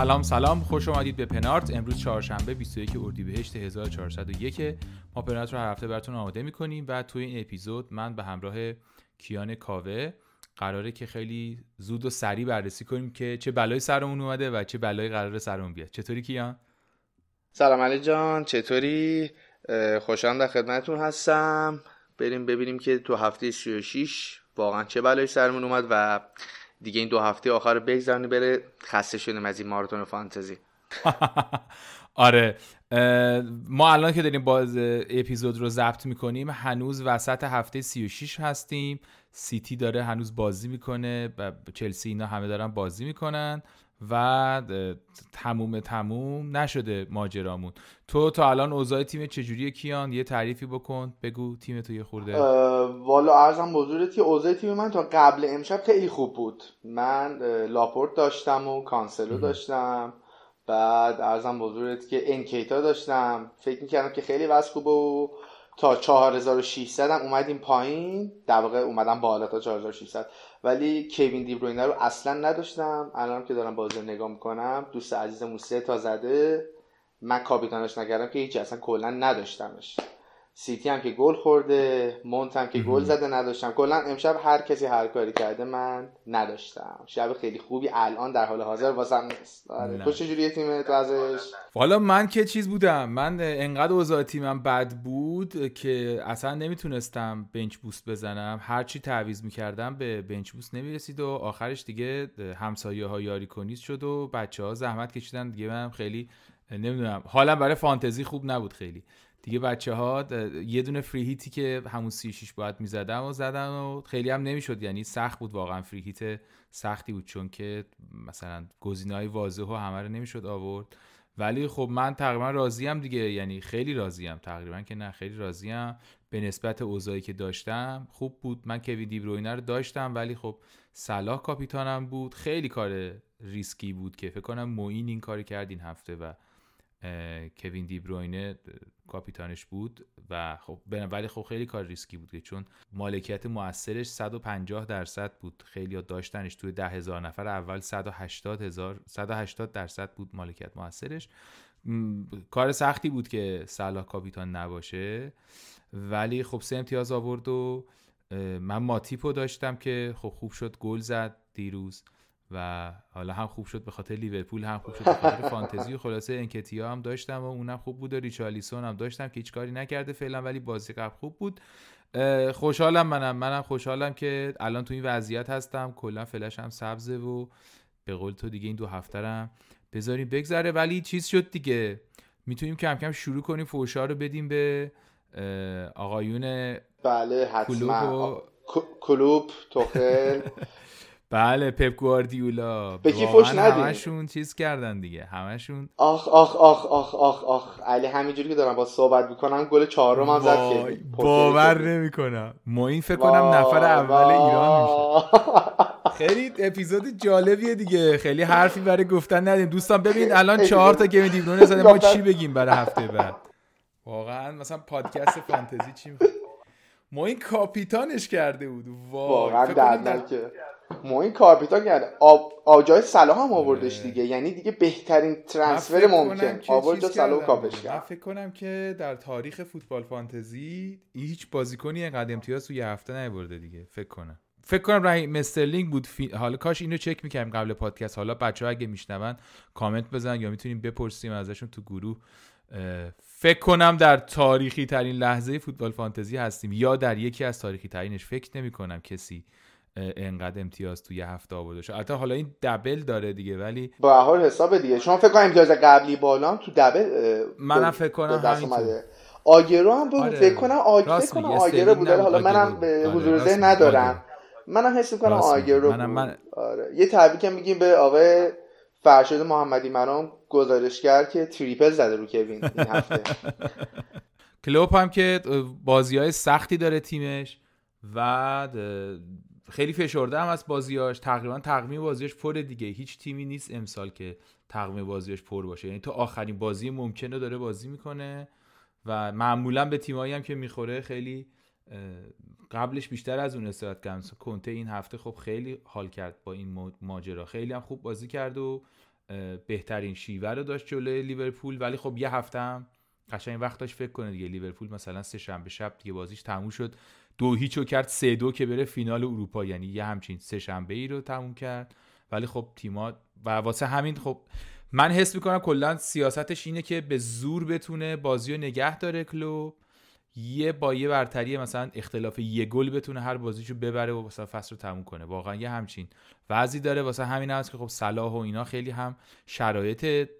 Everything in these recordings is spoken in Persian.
سلام سلام. خوش اومدید به پنارت. امروز چهارشنبه 21 اردیبهشت 1401 ما پنارت رو هر هفته براتون آماده می‌کنیم و توی این اپیزود من به همراه کیان کاوه قراره که خیلی زود و سریع بررسی کنیم که چه بلای سرمون اومده و چه بلایی قراره سرمون بیاد. چطوری کیان؟ سلام علی جان. چطوری؟ خوشحالم در خدمتتون هستم. بریم ببینیم که تو هفته 36 واقعا چه بلایی سرمون اومد و دیگه این دو هفته آخر بگذارنی بره خسته شدیم از این ماراتون فانتزی. آره ما الان که داریم باز اپیزود رو ضبط می‌کنیم هنوز وسط هفته 36 هستیم. سیتی داره هنوز بازی می‌کنه و چلسی اینا همه دارن بازی می‌کنن و تموم تموم نشده ماجرامون. تو تا الان اوضاع تیم چجوریه کیان؟ یه تعریفی بکن بگو تیم تو یه خورده. والا عرضم بزرگت که اوضاع تیم من تا قبل امشب خیلی خوب بود. من لاپورت داشتم و کانسلو داشتم. بعد عرضم بزرگت که انکتیا داشتم. فکر می‌کردم که خیلی وضع خوبه و تا 4600 هم اومدیم پایین. در واقع اومدم بالا تا 4600 ولی کوین دیبروینه رو اصلا نداشتم. الان که دارم بازی نگاه می‌کنم دوست عزیزمون سه تا زده. من کاپیتانش نکردم که هیچی اصلا کلا نداشتمش. سیتی هم که گل خورده مونت هم که گل زده نداشتم. کلا امشب هر کسی هر کاری کرده من نداشتم. شب خیلی خوبی الان در حال حاضر واسم نیست. آره. تو چجوری تیم تو ازش؟ حالا من که چیز بودم؟ من انقدر اوضاع تیمم بد بود که اصلا نمی‌تونستم بنچ بوست بزنم. هر چی تعویض می‌کردم به بنچ بوست نمی‌رسید و آخرش دیگه همسایه ها یاری کنیز شد و بچه ها زحمت کشیدن دیگه. منم خیلی نمی‌دونم. حالا برای فانتزی خوب نبود خیلی. دیگه بچه ها یه دونه فری هیتی که همون 36 باید می‌زدم و زدن و خیلی هم نمی‌شد. یعنی سخت بود واقعا فری هیت سختی بود چون که مثلا های واضح و همه رو نمی‌شد آورد. ولی خب من تقریبا راضیم دیگه. یعنی خیلی راضیم تقریبا که نه خیلی راضیم به نسبت اوضاعی که داشتم خوب بود. من کوین دیبروینه رو داشتم ولی خب صلاح کاپیتانم بود. خیلی کار ریسکی بود که فکر کنم موین این کاری کرد این هفته و کوین دیبروینه کاپیتانش بود و خب ولی خب خیلی کار ریسکی بود چون مالکیت موثرش 150 درصد بود. خیلی داشتنش توی ده هزار نفر اول 180 هزار 180 درصد بود مالکیت موثرش. کار سختی بود که صلاح کاپیتان نباشه. ولی خب سه امتیاز آورد و من ماتیپو داشتم که خب خوب شد گل زد دیروز. و حالا هم خوب شد به خاطر لیورپول هم خوب شد به خاطر فانتزی. و خلاصه انکتیا هم داشتم و اونم خوب بود و ریچالیسون هم داشتم که هیچ کاری نکرده فعلا ولی بازی قبل خوب بود. خوشحالم منم. منم خوشحالم که الان تو این وضعیت هستم. کلا فلش هم سبزه و به قول تو دیگه این دو هفته هم بذاریم بگذره. ولی چیز شد دیگه. می‌تونیم کم کم شروع کنیم فوشا رو بدیم به آقایون بله حتما. کلوب توخل. بله پپ گواردیولا. به کی فوش ندیم همشون چیز کردن دیگه. همشون آخ آخ آخ آخ آخ آخ. علی همینجوری که دارم با صحبت می‌کنم گل چهارم هم زد که باور نمی‌کنم. ما این فکر کنم نفر اول ایران میشه. خیلی اپیزود جالبیه دیگه. خیلی حرفی برای گفتن ندیم. دوستان ببین الان چهار تا گیم دیبرونه زده ما چی بگیم برای هفته بعد؟ واقعا مثلا پادکست فانتزی چی ما این کاپیتانش کرده بود. واقعا در... ما این کاپیتان کرده آب آجای صلاح هم آوردش آره. دیگه. یعنی دیگه بهترین ترنسفر ممکن. آورد صلاح کاپش کرد. فکر کنم که در تاریخ فوتبال فانتزی هیچ بازیکنی اینقدر امتیاز تو یه هفته نیورده دیگه. فکر کنم. فکر کنم رای مسترلینگ بود. فی... حالا کاش اینو چک می‌کنیم قبل پادکست. حالا بچه ها اگه میشنون کامنت بزن یا می‌تونیم بپرسیم ازشون تو گروه. فکر کنم در تاریخی ترین لحظه فوتبال فانتزی هستیم یا در یکی از تاریخی ترینش. فکر نمی کنم کسی انقدر امتیاز توی هفته آورده شد. البته حالا این دبل داره دیگه ولی با حال حساب دیگه. شما فکر کنم امتیاز قبلی بالا تو دبل منم فکر کنم همینطور. آگرو هم بود آره. فکر کنم آگرو فکر کنم آگرو بود حالا منم به آره، حضور ذهن ندارم. منم حس می‌کنم آگرو منم من... آره. یه تبریک میگیم به آقای فرشاد محمدی مرام گزارشگر که تریپل زده رو کوین این هفته. کلوب هم که بازی های سختی داره تیمش و خیلی فشرده هم از بازیاش. تقریبا تقویم بازیاش پر دیگه. هیچ تیمی نیست امسال که تقویم بازیاش پر باشه. یعنی تو آخرین بازی ممکنه داره بازی می‌کنه و معمولا به تیمایی هم که می‌خوره خیلی قبلش بیشتر از اون استفاده کرد کنته این هفته خب خیلی حال کرد با این ماجرا. خیلی هم خوب بازی کرد و بهترین شیوه رو داشت جلوی لیورپول. ولی خب یه هفته هم قشنگ وقت داشت فکر کنه دیگه. لیورپول مثلا سه شنبه شب دیگه بازیش تموم شد. دو هیچو کرد سه دو که بره فینال اروپا. یعنی یه همچین سه شنبه ای رو تموم کرد. ولی خب تیما و واسه همین خب من حس می‌کنم کلا سیاستش اینه که به زور بتونه بازی رو نگه داره کلوب. یه با یه برتری مثلا اختلاف یه گل بتونه هر بازیشو ببره و مثلا فصل رو تموم کنه. واقعا یه همچین وضعی داره. واسه همین هست که خب صلاح و اینا خیلی هم شرایط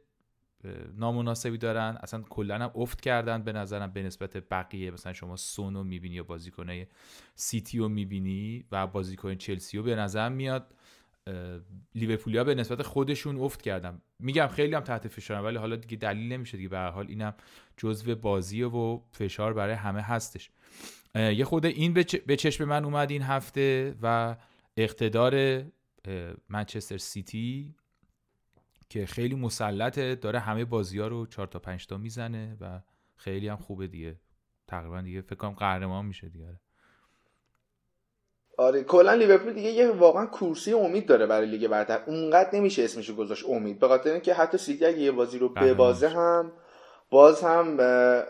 نامناسبی دارن اصلا کلا هم افت کردن به نظرم به نسبت بقیه. مثلا شما سونو می‌بینی یا بازیکنای سیتی رو می‌بینی و بازیکن چلسی رو به نظر میاد لیورپولیا به نسبت خودشون افت کردم میگم خیلی هم تحت فشارم ولی حالا دیگه دلیل نمیشه دیگه. به هر حال اینم جزو بازی و فشار برای همه هستش. یه خود این به چشم من اومد این هفته و اقتدار منچستر سیتی که خیلی مسلطه داره همه بازی ها رو 4 تا 5 تا می‌زنه و خیلی هم خوبه دیگه. تقریبا دیگه فکر کنم قهرمان میشه دیگه. آره. کلا لیورپول دیگه یه واقعا کورسی امید داره برای لیگ برتر. اونقدر نمیشه اسمشو گذاشت امید. به خاطر اینکه حتی سیتی اگه یه بازی رو ببازه هم باز هم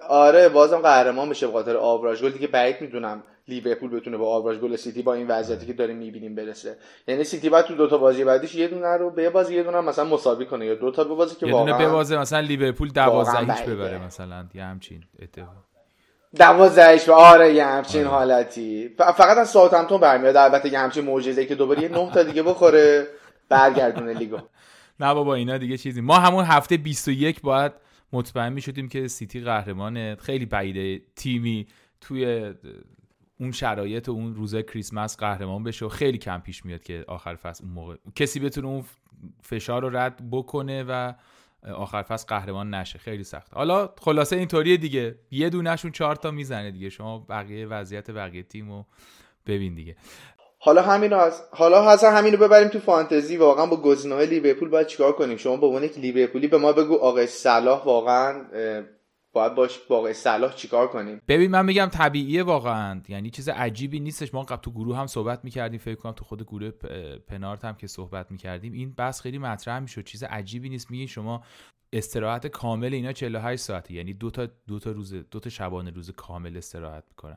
آره بازم قهرمان بشه به خاطر آوراژ گل دیگه بعید می‌دونم. لیورپول بتونه با آوراژ گل سیتی با این وضعیتی که داریم می‌بینیم برسه. یعنی سیتی بعد تو دوتا بازی بعدیش یه دونه رو به بازی یه دونه مثلا مساوی کنه یا دوتا بازی که یه دونه ببازه مثلا لیورپول 12 هیچ ببره مثلا یه همچین اتفاق. دوازدهش آره یه همچین آره. حالتی. فقط از ساوثهمپتون برمیاد. البته یه همچین معجزه که دوباره یه نه تا دیگه بخوره برگردونه لیگو. نه بابا اینا دیگه چیزی. ما همون هفته 21 باید مطمئن می شدیم که سیتی قهرمانه. خیلی بعیده تیمی توی اون شرایط و اون روزه کریسمس قهرمان بشه و خیلی کم پیش میاد که آخر فصل اون موقع کسی بتونه اون فشار رو رد بکنه و آخر فصل قهرمان نشه. خیلی سخت. حالا خلاصه اینطوریه دیگه. یه دونهشون چهار تا می‌زنه دیگه. شما بقیه وضعیت بقیه تیمو ببین دیگه. حالا همین از حالا حالا همینو ببریم تو فانتزی. واقعا با گزینه‌های لیورپول باید چیکار کنیم؟ شما به عنوان یک لیورپولی به ما بگو آقای صلاح واقعا باید باش با آقای صلاح چیکار کنیم؟ ببین من میگم طبیعیه واقعا. یعنی چیز عجیبی نیستش. ما قبل تو گروه هم صحبت می‌کردیم. فکر کنم تو خود گروه پنارت هم که صحبت می‌کردیم. این بس خیلی مطرح می‌شد. چیز عجیبی نیست. میگین شما استراحت کامل اینا 48 ساعته. یعنی دو تا دو تا روز دو تا شبانه روز کامل استراحت می‌کنن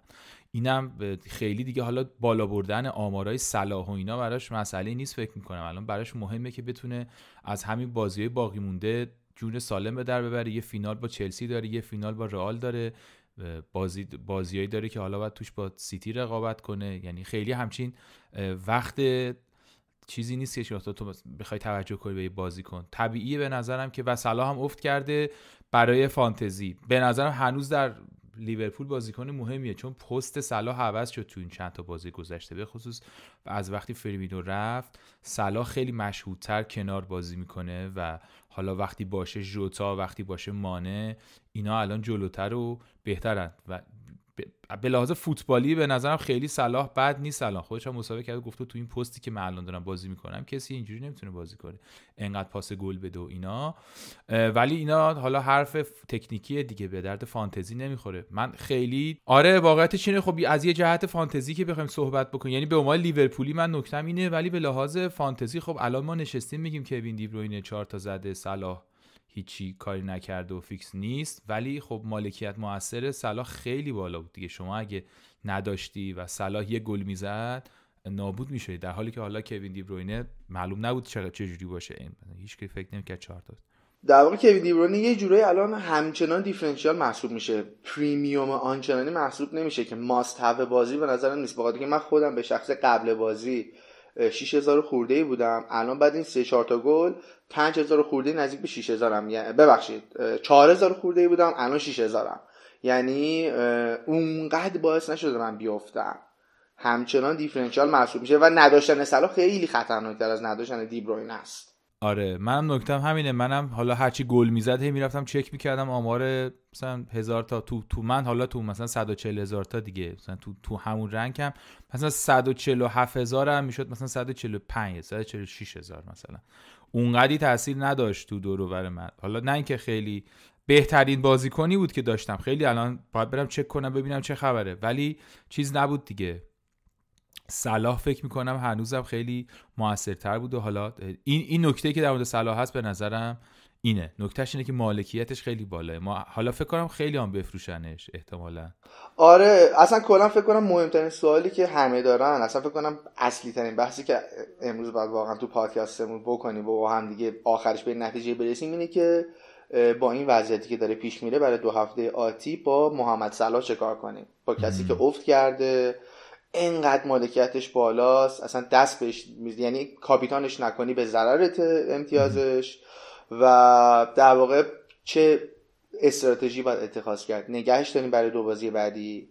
اینم خیلی دیگه حالا بالا بردن آمارای صلاح و اینا براش مسئله نیست فکر می‌کنم. الان براش مهمه که بتونه از همین بازی باقی مونده جون سالم به در ببره. یه فینال با چلسی داره یه فینال با رئال داره. بازی بازیایی داره که حالا باید توش با سیتی رقابت کنه. یعنی خیلی همچین وقت چیزی نیست که تو بخوای توجه کنی به بازی کن طبیعیه به نظرم که و صلاح هم افت کرده برای فانتزی. به نظرم هنوز در لیورپول بازیکن مهمیه چون پست صلاح عوض شد تو این چند تا بازی گذشته. به خصوص از وقتی فریمینو رفت صلاح خیلی مشهودتر کنار بازی می‌کنه و حالا وقتی باشه ژوتا وقتی باشه مانه اینا الان جلوتر و بهترن. و به لحاظ فوتبالی به نظرم خیلی صلاح بد نیست الان. خودش هم مسابقه کرده گفته تو این پستی که من الان دارم بازی می‌کنم کسی اینجوری نمی‌تونه بازی کنه. انقدر پاس گل بده و اینا. ولی اینا حالا حرف تکنیکی دیگه به درد فانتزی نمی‌خوره. من خیلی آره واقعیتش اینه خب از یه جهت فانتزی که بخوایم صحبت بکنیم. یعنی به عنوان لیورپولی من نکتم اینه ولی به لحاظ فانتزی خب الان ما نشستیم میگیم کوین دیبروینه 4 تا زده صلاح هیچی کاری نکرده و فیکس نیست. ولی خب مالکیت موثر صلاح خیلی بالا بود دیگه. شما اگه نداشتی و صلاح یه گل می‌زد نابود میشه در حالی که حالا کوین دی بروینه معلوم نبود چقدر چجوری باشه. این هیچ که فکر نمی‌کرد چهار تا در واقع کوین دیبرونه یه جورایی الان همچنان دیفرنشیال محسوب میشه. پریمیوم آنچنانی محسوب نمیشه که ماست بازی به نظرم نیست. بخاطر که من خودم به شخص قبل بازی 6000 خورده ای بودم. الان بعد این 3 4 تا گل 5000 خورده نزدیک به 6000 هم یعنی ببخشید 4000 خورده ای بودم الان 6000 هم یعنی اونقدر باعث نشده من بیافتم همچنان دیفرنشیال محسوب میشه و نداشتن صلاح خیلی خطرناکتر از نداشتن دیبروین است. آره منم نکتم همینه. منم حالا هرچی گل می‌زد هی می‌رفتم چک می‌کردم آمار مثلا هزار تا تو تو من حالا تو مثلا 140 هزار تا دیگه. مثلا تو تو همون رنگم مثلا 147 هزار هم می‌شد مثلا 145 146 هزار مثلا. اونقدی تاثیر نداشت تو دور و من. حالا نه اینکه خیلی بهترین بازیکنی بود که داشتم خیلی الان باید برم چک کنم ببینم چه خبره. ولی چیز نبود دیگه. صلاح فکر می‌کنم هنوزم خیلی موثرتر بود و حالا این این نکته که در مورد صلاح هست به نظرم اینه. نکتهش اینه که مالکیتش خیلی بالاه. ما حالا فکر کنم خیلی هم بفروشنش احتمالا. آره اصلا کلا فکر کنم مهمترین سوالی که همه دارن اصلا فکر کنم اصلی ترین بحثی که امروز باید واقعا تو پادکستمون بکنیم و هم دیگه آخرش به نتیجه برسیم اینه که با این وضعیتی که داره پیش میره برای دو هفته آتی با محمد صلاح چه کار کنیم؟ با کسی که افت کرده انقدر مالکیتش بالاست اصلا دست بهش یعنی کاپیتانش نکنی به ضرر امتیازش و در واقع چه استراتژی باید اتخاذ کرد؟ نگهش داریم برای دو بازی بعدی.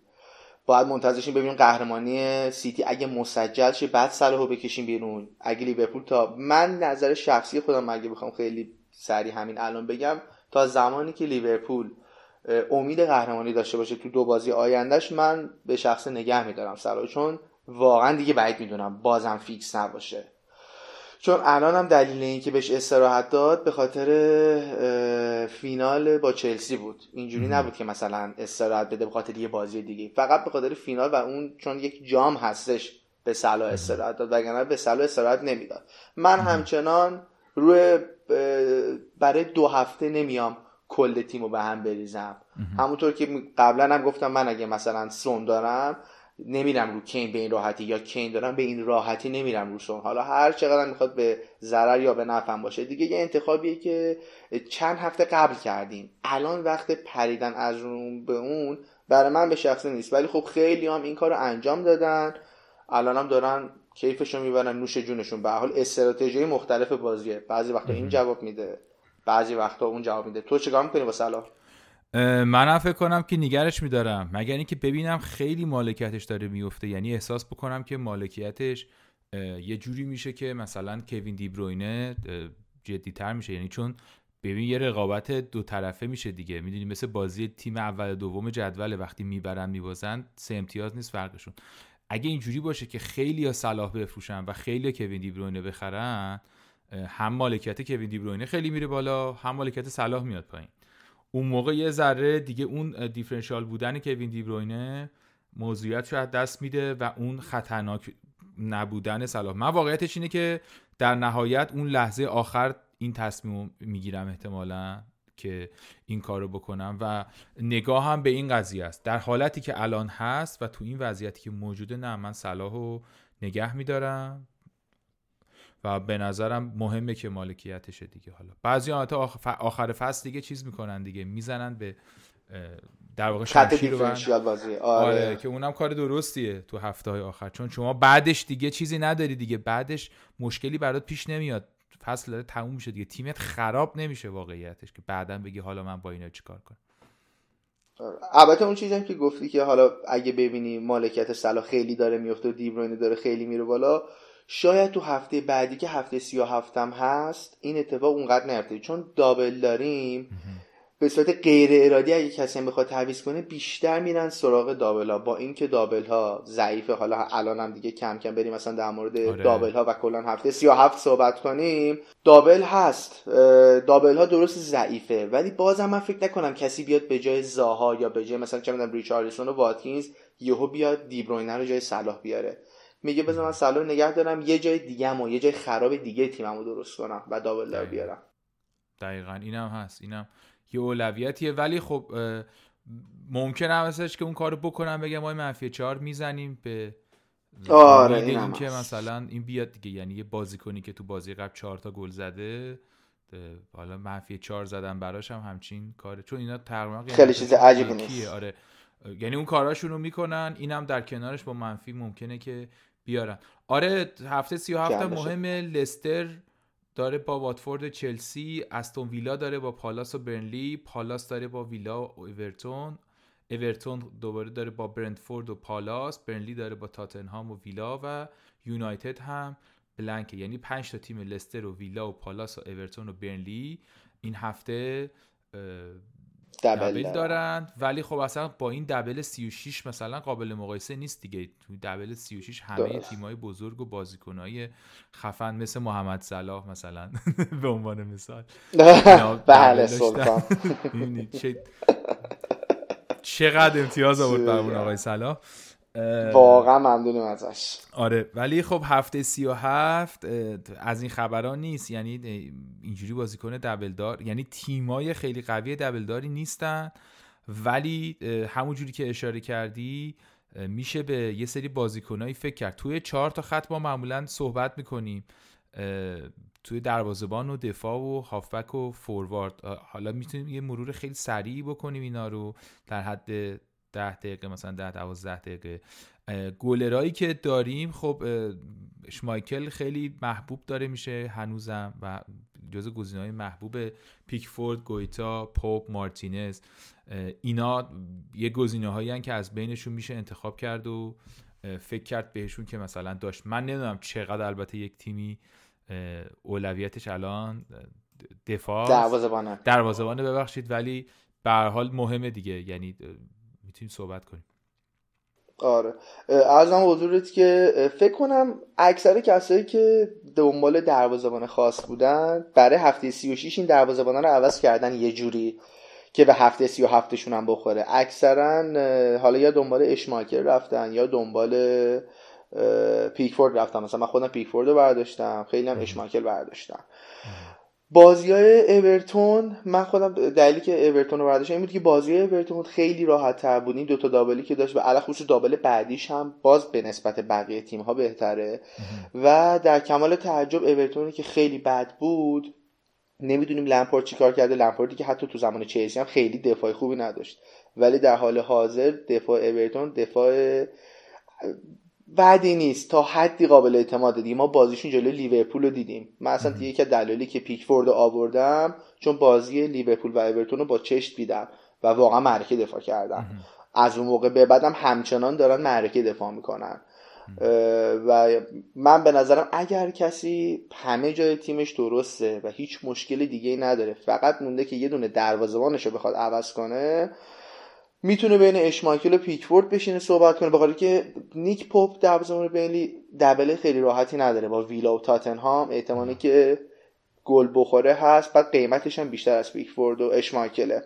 باید منتظرشیم ببینیم قهرمانی سیتی اگه مسجل شه بعد صلاحو بکشیم بیرون. اگه لیورپول تا من نظر شخصی خودم اگه بخوام خیلی سریع همین الان بگم تا زمانی که لیورپول امید قهرمانی داشته باشه تو دو بازی آیندهش من به شخص نگه میدارم سرا چون واقعا دیگه بعید می‌دونم بازم فیکس نباشه. چون الان هم دلیل اینکه بهش استراحت داد به خاطر فینال با چلسی بود. اینجوری نبود که مثلا استراحت بده به خاطر یه بازی دیگه. فقط به خاطر فینال و اون چون یک جام هستش به سلا استراحت داد وگرنه به سلا استراحت نمی‌داد. من همچنان روی برای دو هفته نمیام. کل تیم رو به هم بریزم. همونطور که قبلا هم گفتم من اگه مثلا سون دارم نمیرم رو کین به این راحتی یا کین دارم به این راحتی نمیرم رو سون. حالا هر چقدر می‌خواد به ضرر یا به نفعم باشه. دیگه یه انتخابیه که چند هفته قبل کردیم. الان وقت پریدن از اون به اون برای من به شخصه نیست. ولی خب خیلی هم این کار رو انجام دادن. الان هم دارن کیفشون می‌برن نوش جونشون. به حال استراتژی مختلف بازیه. بعضی وقتا این جواب میده. بعضی وقتا اون جواب میده. تو چیکار می‌کنی با صلاح؟ منم فکر کنم که نگرش میدارم. مگر اینکه ببینم خیلی مالکیتش داره میفته یعنی احساس بکنم که مالکیتش یه جوری میشه که مثلا کوین دیبروینه جدیتر میشه. یعنی چون ببین یه رقابت دو طرفه میشه دیگه. می‌دونی مثل بازی تیم اول دوم جدول وقتی می‌برن میبازن سه امتیاز نیست فرقشون. اگه اینجوری باشه که خیلی یا صلاح بفروشن و خیلی کوین دیبروینه بخرن هم مالکیت کوین دیبروینه خیلی میره بالا هم مالکیت صلاح میاد پایین. اون موقع یه ذره دیگه اون دیفرنشیال بودن کوین دیبروینه موضوعیت شاید دست میده و اون خطرناک نبودن صلاح. من واقعیتش اینه که در نهایت اون لحظه آخر این تصمیم می‌گیرم احتمالا که این کارو بکنم و نگاه هم به این قضیه است. در حالتی که الان هست و تو این وضعیتی که موجوده نه من صلاح رو نگه میدارم. و به نظرم مهمه که مالکیتشه دیگه حالا. بعضی حتی آخر فصل دیگه چیز می‌کنن دیگه می‌زنن به در واقع شمشیر بازی. آره. آره. که اونم کار درستیه تو هفته های آخر. چون شما بعدش دیگه چیزی نداری دیگه. بعدش مشکلی برات پیش نمیاد. فصل داره تموم میشه دیگه. تیمت خراب نمیشه واقعیتش که بعدا بگی حالا من با اینا چیکار کنم. آره. البته اون چیزی که گفتی که حالا اگه ببینی مالکیت صلاح خیلی داره میفته و دیبروینه داره خیلی میره بالا شاید تو هفته بعدی که هفته سی و هفتم هست این اتفاق اونقدر نیفته. چون دابل داریم به صورت غیر ارادی اگه کسی هم بخواد تعویض کنه بیشتر میرن سراغ دابل ها با اینکه دابل ها ضعیفه حالا الان هم دیگه کم کم بریم مثلا در مورد آره. دابل ها و کلا هفته 37 صحبت کنیم. دابل هست. دابل ها درست ضعیفه. ولی بازم من فکر نکنم کسی بیاد به جای زاها یا به جای مثلا چه می‌دونم ریچارلسون و واتکینز یهو بیاد دیبروینه رو جای صلاح بیاره. میگه بذار من سالو نگه دارم یه جای دیگه و یه جای خراب دیگه تیممو درست کنم و دابل بیارم. دقیقا. اینم هست اینم یه اولویتیه. ولی خب ممکن هم که اون کارو بکنم بگم ما منفی چهار می‌زنیم به آره این که مثلا این بیاد دیگه. یعنی یه بازیکنی که تو بازی قبل چهار تا گل زده حالا منفی چهار زدن براش هم همچین کاره. چون اینا تقریبا خیلی چیز عجیبی نیست. آره. یعنی اون کاراشون رو می‌کنن. اینم در کنارش با منفی ممکنه که بیارن. آره هفته 37 مهم لستر داره با واتفورد چلسی استون ویلا داره با پالاس و برنلی پالاس داره با ویلا و اورتون اورتون دوباره داره با برنتفورد و پالاس برنلی داره با تاتنهام و ویلا و یونایتد هم بلنکه. یعنی 5 تا تیم لستر و ویلا و پالاس و اورتون و برنلی این هفته دبل, دارن ولی خب اصلا با این دبل 36 مثلا قابل مقایسه نیست دیگه. تو دبل 36 همه تیمای بزرگ و بازیکنهای خفن مثل محمد صلاح مثلا به عنوان مثال. بله سلطان. چقدر امتیاز آورد برمون آقای صلاح. واقعا ممنونیم ازش. آره ولی خب هفته سی و هفت از این خبران نیست. یعنی اینجوری بازیکن دبلدار یعنی تیمای خیلی قوی دبلداری نیستن. ولی همون جوری که اشاره کردی میشه به یه سری بازیکنایی فکر کرد. توی چهار تا خط ما معمولا صحبت می‌کنیم. توی دروازبان و دفاع و هافبک و فوروارد. حالا می‌تونیم یه مرور خیلی سریع بکنیم اینا رو. در حد ده دقیقه مثلا ده دوازده دقیقه. گولرایی که داریم خب شمایکل خیلی محبوب داره میشه هنوزم و جز های محبوب پیکفورد گویتا پوپ مارتینز. اینا یه گزینه هایی که از بینشون میشه انتخاب کرد و فکر کرد بهشون که مثلا داشت. من نمی‌دونم چقدر البته یک تیمی اولویتش الان دفاع دروازه‌بانه. دروازه‌بانه ببخشید ولی به حال مهمه دیگه. یعنی می‌تونیم صحبت کنیم. آره. ارزم حضورت که فکر کنم اکثر کسایی که دنبال دروازه‌بان خاص بودن برای هفته 36 این دروازه‌بانا رو عوض کردن یه جوری که به هفته 37 شون هم بخوره. اکثرا حالا یا دنبال اشماکر رفتن یا دنبال پیکفورد رفتن. مثلا من خودم پیکفورد رو برداشتم خیلی هم اشماکل برداشتم. بازی های اورتون من خودم دلیلی که اورتون رو برداشتم این بود که بازی اورتون خیلی راحت تر بود. این دوتا دابلی که داشت و علا خصوص دابل بعدیش هم باز به نسبت بقیه تیم ها بهتره و در کمال تعجب اورتونی که خیلی بد بود نمی‌دونیم لمپارد چیکار کرده. لمپاردی که حتی تو زمان چلسی هم خیلی دفاع خوبی نداشت. ولی در حال حاضر دفاع اورتون دفاع بعدی نیست. تا حدی قابل اعتماد دیگه ما بازیشون جلوی لیورپول رو دیدیم. من اصلا یکی از دلایلی که پیکفورد رو آوردم چون بازی لیورپول و اورتون رو با چشم دیدم و واقعا معرکه دفاع کردم. از اون موقع به بعدم همچنان دارن معرکه دفاع می‌کنن. و من به نظرم اگر کسی همه جای تیمش درسته و هیچ مشکل دیگه ای نداره فقط مونده که یه دونه دروازه‌بانش رو بخواد عوض کنه می‌تونه بین اشمایکل و پیکفورد بشینه صحبت کنه بخاطر که نیک پاپ دروازه‌بان بینلی دبل خیلی راحتی نداره. با ویلا و تاتنهام احتمالی که گل بخوره هست بعد قیمتش هم بیشتر از پیکفورد و اشمایکله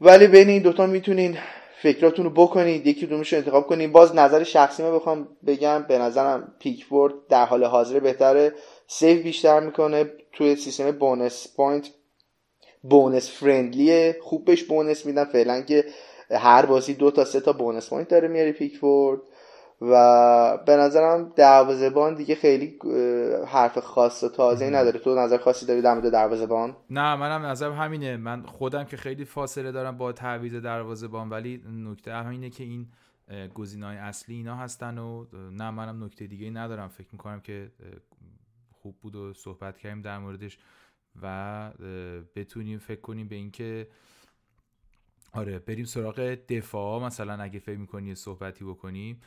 ولی بین این دوتا می‌تونین فکراتون رو بکنید یکی دومش رو انتخاب کنید. باز نظر شخصی ما بخوام بگم به نظرم پیکفورد در حال حاضر بهتره. save بیشتر می‌کنه توی سیستم bonus point bonus friendly ه. خوب بهش bonus میدن فعلا که هر بازی دو تا سه تا bonus point داره میاره پیکفورد. و به نظرم دروازه‌بان دیگه خیلی حرف خاص و تازه نداره. تو نظر خاصی داری در مورد دروازه‌بان نه منم نظرم همینه. من خودم که خیلی فاصله دارم با تعویض دروازه‌بان ولی نکته همینه که این گزینه‌های اصلی اینا هستن و نه منم نکته دیگه ندارم. فکر می‌کنم که خوب بود و صحبت کردیم در موردش و بتونیم فکر کنیم به اینکه آره بریم سراغ دفاع. مثلا اگه فکر می‌کنی صحبتی بکنیم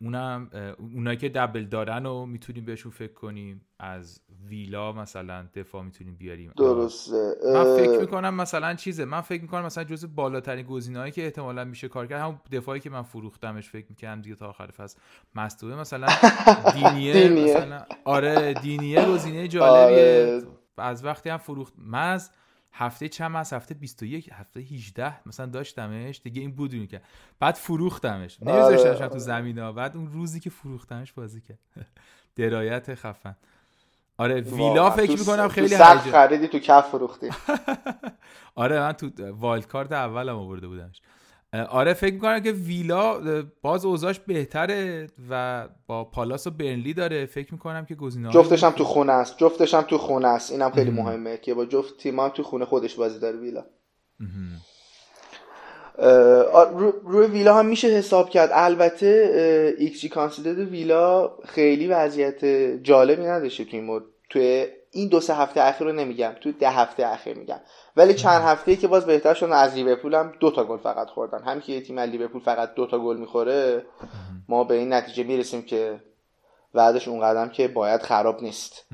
اونم اونایی که دبل دارن و می‌تونیم بهشون فکر کنیم. از ویلا مثلا دفاع می‌تونیم بیاریم. درسته. من فکر می‌کنم مثلا چیزه؟ من فکر می‌کنم مثلا جز بالاترین گزینه‌هایی که احتمالا میشه کار کرد همون دفاعی که من فروختمش فکر می‌کنم دیگه تا آخر فصل. مستوه مثلا دینیه, مثلا آره دینیه گزینه جالبیه. آره. از وقتی هم فروخت مز هفته چند از هفته 21 هفته 18 مثلا داشتمش دیگه این بود که بعد فروختمش. نمیذاشتمش آره. تو زمین ها. بعد اون روزی که فروختمش بازی کرد. درایت خفن. آره ویلا فکر می‌کنم خیلی سخت خریدی تو کف فروختی. آره من تو والد کارت اولم آورده بودمش. آره فکر می‌کنم که ویلا باز اوضاعش بهتره و با پالاس و برنلی داره. فکر می‌کنم که گزینه جفتش هم تو خونه است. جفتش هم تو خونه است. اینم خیلی مهمه که با جفت تیم هم تو خونه خودش بازی داره ویلا. روی ویلا هم میشه حساب کرد. البته ایکس جی ویلا خیلی وضعیت جالبی نداشته تو این توی این دو سه هفته اخیر رو نمیگم تو ده هفته اخیر میگم. ولی چند هفته که باز بهتر شدن از لیورپول هم دو تا گل فقط خوردن. هم که تیم لیورپول فقط دو تا گل می‌خوره ما به این نتیجه می‌رسیم که بعدش اون قدرم که باید خراب نیست.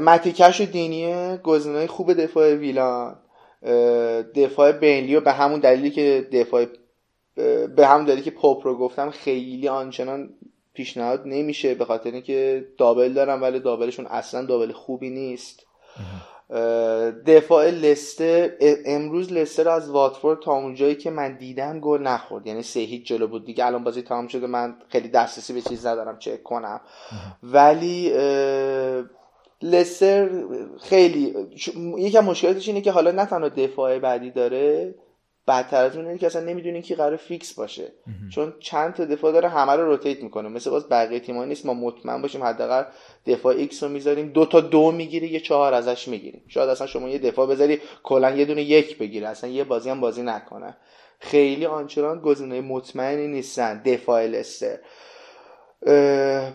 متی کش و دینیه گزینه خوب دفاع ویلان. دفاع بینلی و به همون دلیلی که دفاع به همون دلیلی که پاپ رو گفتم خیلی آنچنان پیشنهاد نمیشه به خاطر اینکه دابل دارم ولی دابلشون اصلا دابل خوبی نیست. دفاع لستر امروز لستر از واتفورد تا اونجایی که من دیدم گل نخورد. یعنی سه هیچ جلو بود. دیگه الان بازی تمام شده. من خیلی دسترسی به چیز ندارم. چک کنم. ولی لستر خیلی یکم مشکلاتش اینه که حالا نه تنها دفاع بدی داره بدتر از اون که اصلا نمی‌دونین کی قرار فیکس باشه. چون چند تا دفاع داره همه رو rotate می‌کنه. مثل باز بقیه تیم‌ها نیست. ما مطمئن باشیم حداقل دفاع ایکس رو می‌ذاریم. دو تا دو می‌گیره یه چهار ازش می‌گیریم شاید اصلا شما یه دفاع بذاری کلا یه دونه یک بگیره. اصلا یه بازی هم بازی نکنه. خیلی آنچنان گزینه مطمئنی نیستن. دفاع لستر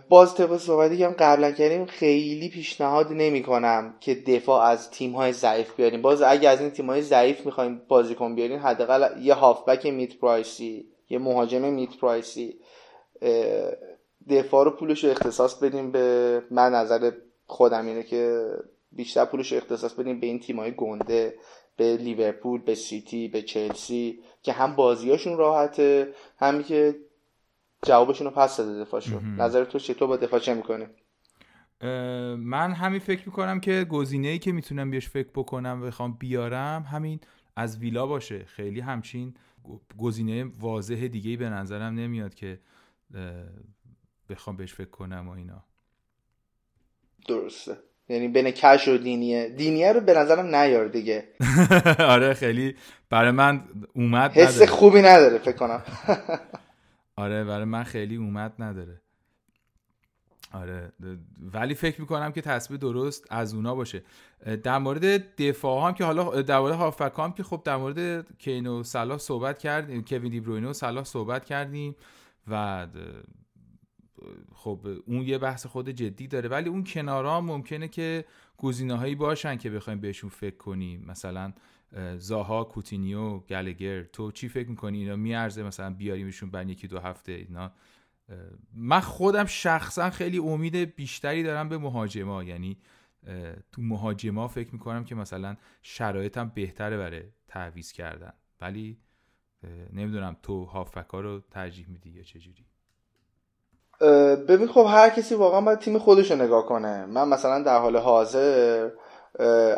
باز طبق صحبتی که هم قبلا کردیم خیلی پیشنهاد نمی کنم که دفاع از تیم های ضعیف بیاریم. باز اگه از این تیم های ضعیف می‌خوایم بازیکن بیارین حداقل یه هافبک میت پرایسی یه مهاجم میت پرایسی دفاع رو پولش رو اختصاص بدیم به من نظر خودم اینه که بیشتر پولش رو اختصاص بدیم به این تیم های گنده به لیورپول به سیتی به چلسی که هم بازیاشون راحته همین که جوابشون رو پس داده دفاعشون نظر تو چطور با دفاع چه می‌کنه من همین فکر می‌کنم که گزینه ای که می‌تونم بیاش فکر بکنم و بخوام بیارم همین از ویلا باشه. خیلی همچین گزینه واضح دیگه ای به نظرم نمیاد که بخوام بهش فکر کنم و اینا. درسته. یعنی بین کش و دینیه. دینیه رو به نظرم نیار دیگه. آره خیلی برای من اومد حس خوبی نداره فکر کنم. آره برای من خیلی اومد نداره. آره ولی فکر می‌کنم که تصویر درست از اونا باشه. در مورد دفاع هم که حالا در مورد هافک هم که خب در مورد کین و صلاح صحبت کردیم کوین دیبروینه و صلاح صحبت کردیم و خب اون یه بحث خود جدی داره. ولی اون کنارا ممکنه که گزینه هایی باشن که بخوایم بهشون فکر کنیم. مثلا زاها کوتینیو گلگر. تو چی فکر می‌کنی؟ اینا میارزه مثلا بیاریمشون بعد یکی دو هفته اینا؟ من خودم شخصا خیلی امید بیشتری دارم به مهاجما. یعنی تو مهاجما فکر می‌کنم که مثلا شرایطم بهتره برای تعویز کردن. ولی نمی‌دونم تو هافکا رو ترجیح میدی یا چجوری؟ ببین خب هر کسی واقعا باید تیم خودش رو نگاه کنه. من مثلا در حال حاضر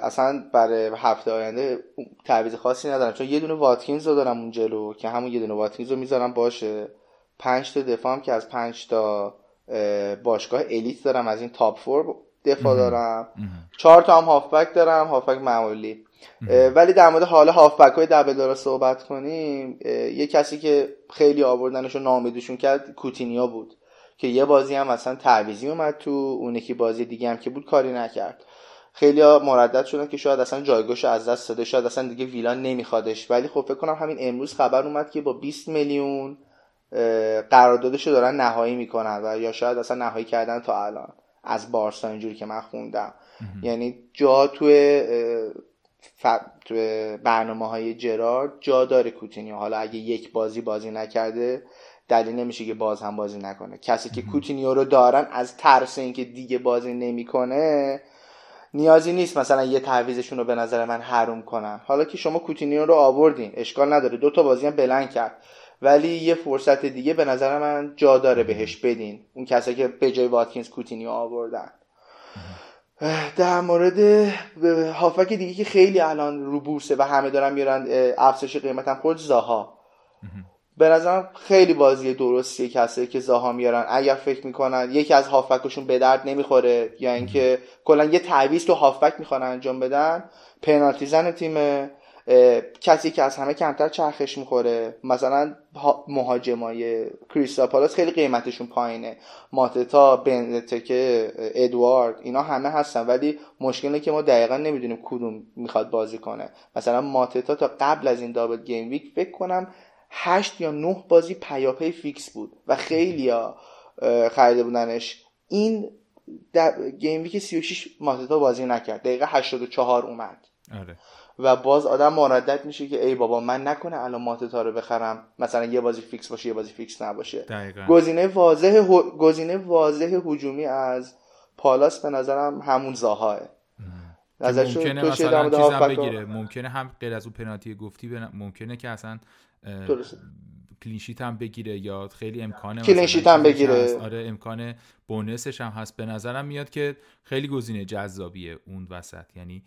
اصلا برای هفته آینده تعویض خاصی ندارم. چون یه دونه واتکینز رو دارم اون جلو که همون یه دونه واتکینز رو می‌ذارم باشه. پنج تا دفاعم که از پنج تا باشگاه الیت دارم از این تاپ فور دفاع دارم. چهار تا هم هافبک دارم هافبک معمولی. ولی در مورد حال هافبک های دبل داره صحبت کنیم یه کسی که خیلی آوردنش و نامیدشون کرد کوتینیا بود. که یه بازی هم مثلا تعویزی اومد تو اون یکی بازی دیگه هم که بود کاری نکرد. خیلی ها مردد شدن که شاید اصلا جایگاهش از دست داده شاید اصلا دیگه ویلان نمیخوادش. ولی خب فکر کنم همین امروز خبر اومد که با 20 میلیون قراردادش رو دارن نهایی می‌کنن و یا شاید اصلا نهایی کردن تا الان. از بارسا اینجوری که من خوندم. یعنی جا توی ف... توی برنامه های جرارد جا داره کوتینیو. حالا اگه یک بازی بازی نکرده دلیل نمیشه که باز هم بازی نکنه. کسی که کوتینیو رو دارن از ترس اینکه دیگه بازی نمی‌کنه نیازی نیست. مثلا یه تعویزشون رو به نظر من حروم کنن. حالا که شما کوتینیو رو آوردین اشکال نداره. دو تا بازی هم blank کرد. ولی یه فرصت دیگه به نظر من جا داره بهش بدین. اون کسایی که به جای واتکینز کوتینیو آوردن. در مورد هافک دیگه که خیلی الان رو بورسه و همه دارن میارن افزایش قیمت هم خود زاها. به نظرم خیلی بازی درستیه کسی که زاها میارن. اگر فکر می‌کنن یکی از هافبکشون به درد نمی‌خوره یا اینکه کلا یه تعویض تو هافبک می‌خوان انجام بدن پنالتی زن تیم کسی که از همه کمتر چرخش می‌خوره. مثلا مهاجمای کریستا پالاس خیلی قیمتشون پایینه. ماتتا بنتکه ادوارد اینا همه هستن. ولی مشکلی که ما دقیقا نمی‌دونیم کدوم می‌خواد بازی کنه. مثلا ماتتا تا قبل از این double gameweek فکر کنم هشت یا نه بازی پیاپی فیکس بود و خیلی ها خریده بودنش. این gameweek 36 ماتتا بازی نکرد. دقیقه 84 اومد. آره. و باز آدم مردد میشه که ای بابا من نکنه الان ماتتا رو بخرم. مثلا یه بازی فیکس باشه یه بازی فیکس نباشه. گزینه واضح گزینه واضح هجومی از پالاس به نظرم همون زاهاه. ممکنه مثلا چیزم بگیره. ممکنه هم غیر از اون پنالتی گفتی ممکنه که اصلا clean sheet هم بگیره یا خیلی امکانه clean sheet هم بگیره. آره امکان bonus ش هم هست. به نظرم میاد که خیلی گزینه جذابیه اون وسط. یعنی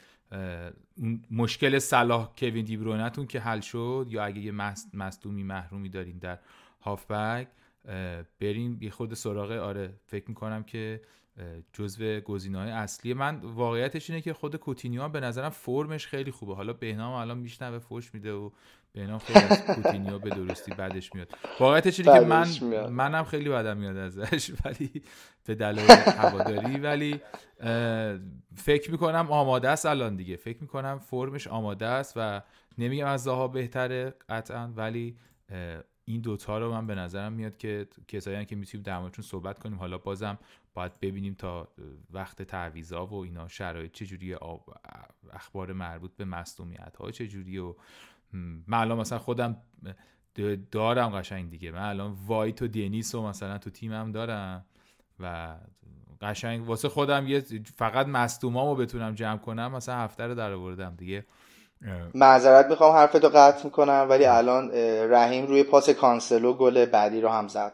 اون مشکل صلاح کوین دیبرونتون که حل شد یا اگه یه مصدومی محرومی دارین در هافبک بریم یه خود سراغ آره فکر می‌کنم که جزو گزینه های اصلی. من واقعیتش اینه که خود کوتینیو به نظرم فرمش خیلی خوبه. حالا بهنام الان میشنوه فوش میده و بهنام خیلی از کوتینیو به درستی بعدش میاد. واقعیتش اینه که من منم خیلی بدم میاد ازش ولی به دلایل هواداری. ولی فکر می‌کنم آماده است الان دیگه. فکر می‌کنم فرمش آماده است و نمیگم از زاها بهتره قطعا ولی این دوتا رو من به نظرم میاد که کسایی که می‌تونیم در موردشون صحبت کنیم. حالا بازم باید ببینیم تا وقت تعویضا و اینا شرایط چجوری اخبار مربوط به مصدومیت ها چجوری و من الان مثلا خودم دارم قشنگ دیگه. من الان وایت و دنیس و مثلا تو تیمم دارم و قشنگ واسه خودم یه فقط مصدومامو بتونم جمع کنم مثلا هفته رو در آوردم دیگه. معذرت می‌خوام حرفتو قطع می‌کنم ولی الان رحیم روی پاس کانسلو گل بعدی رو هم زد.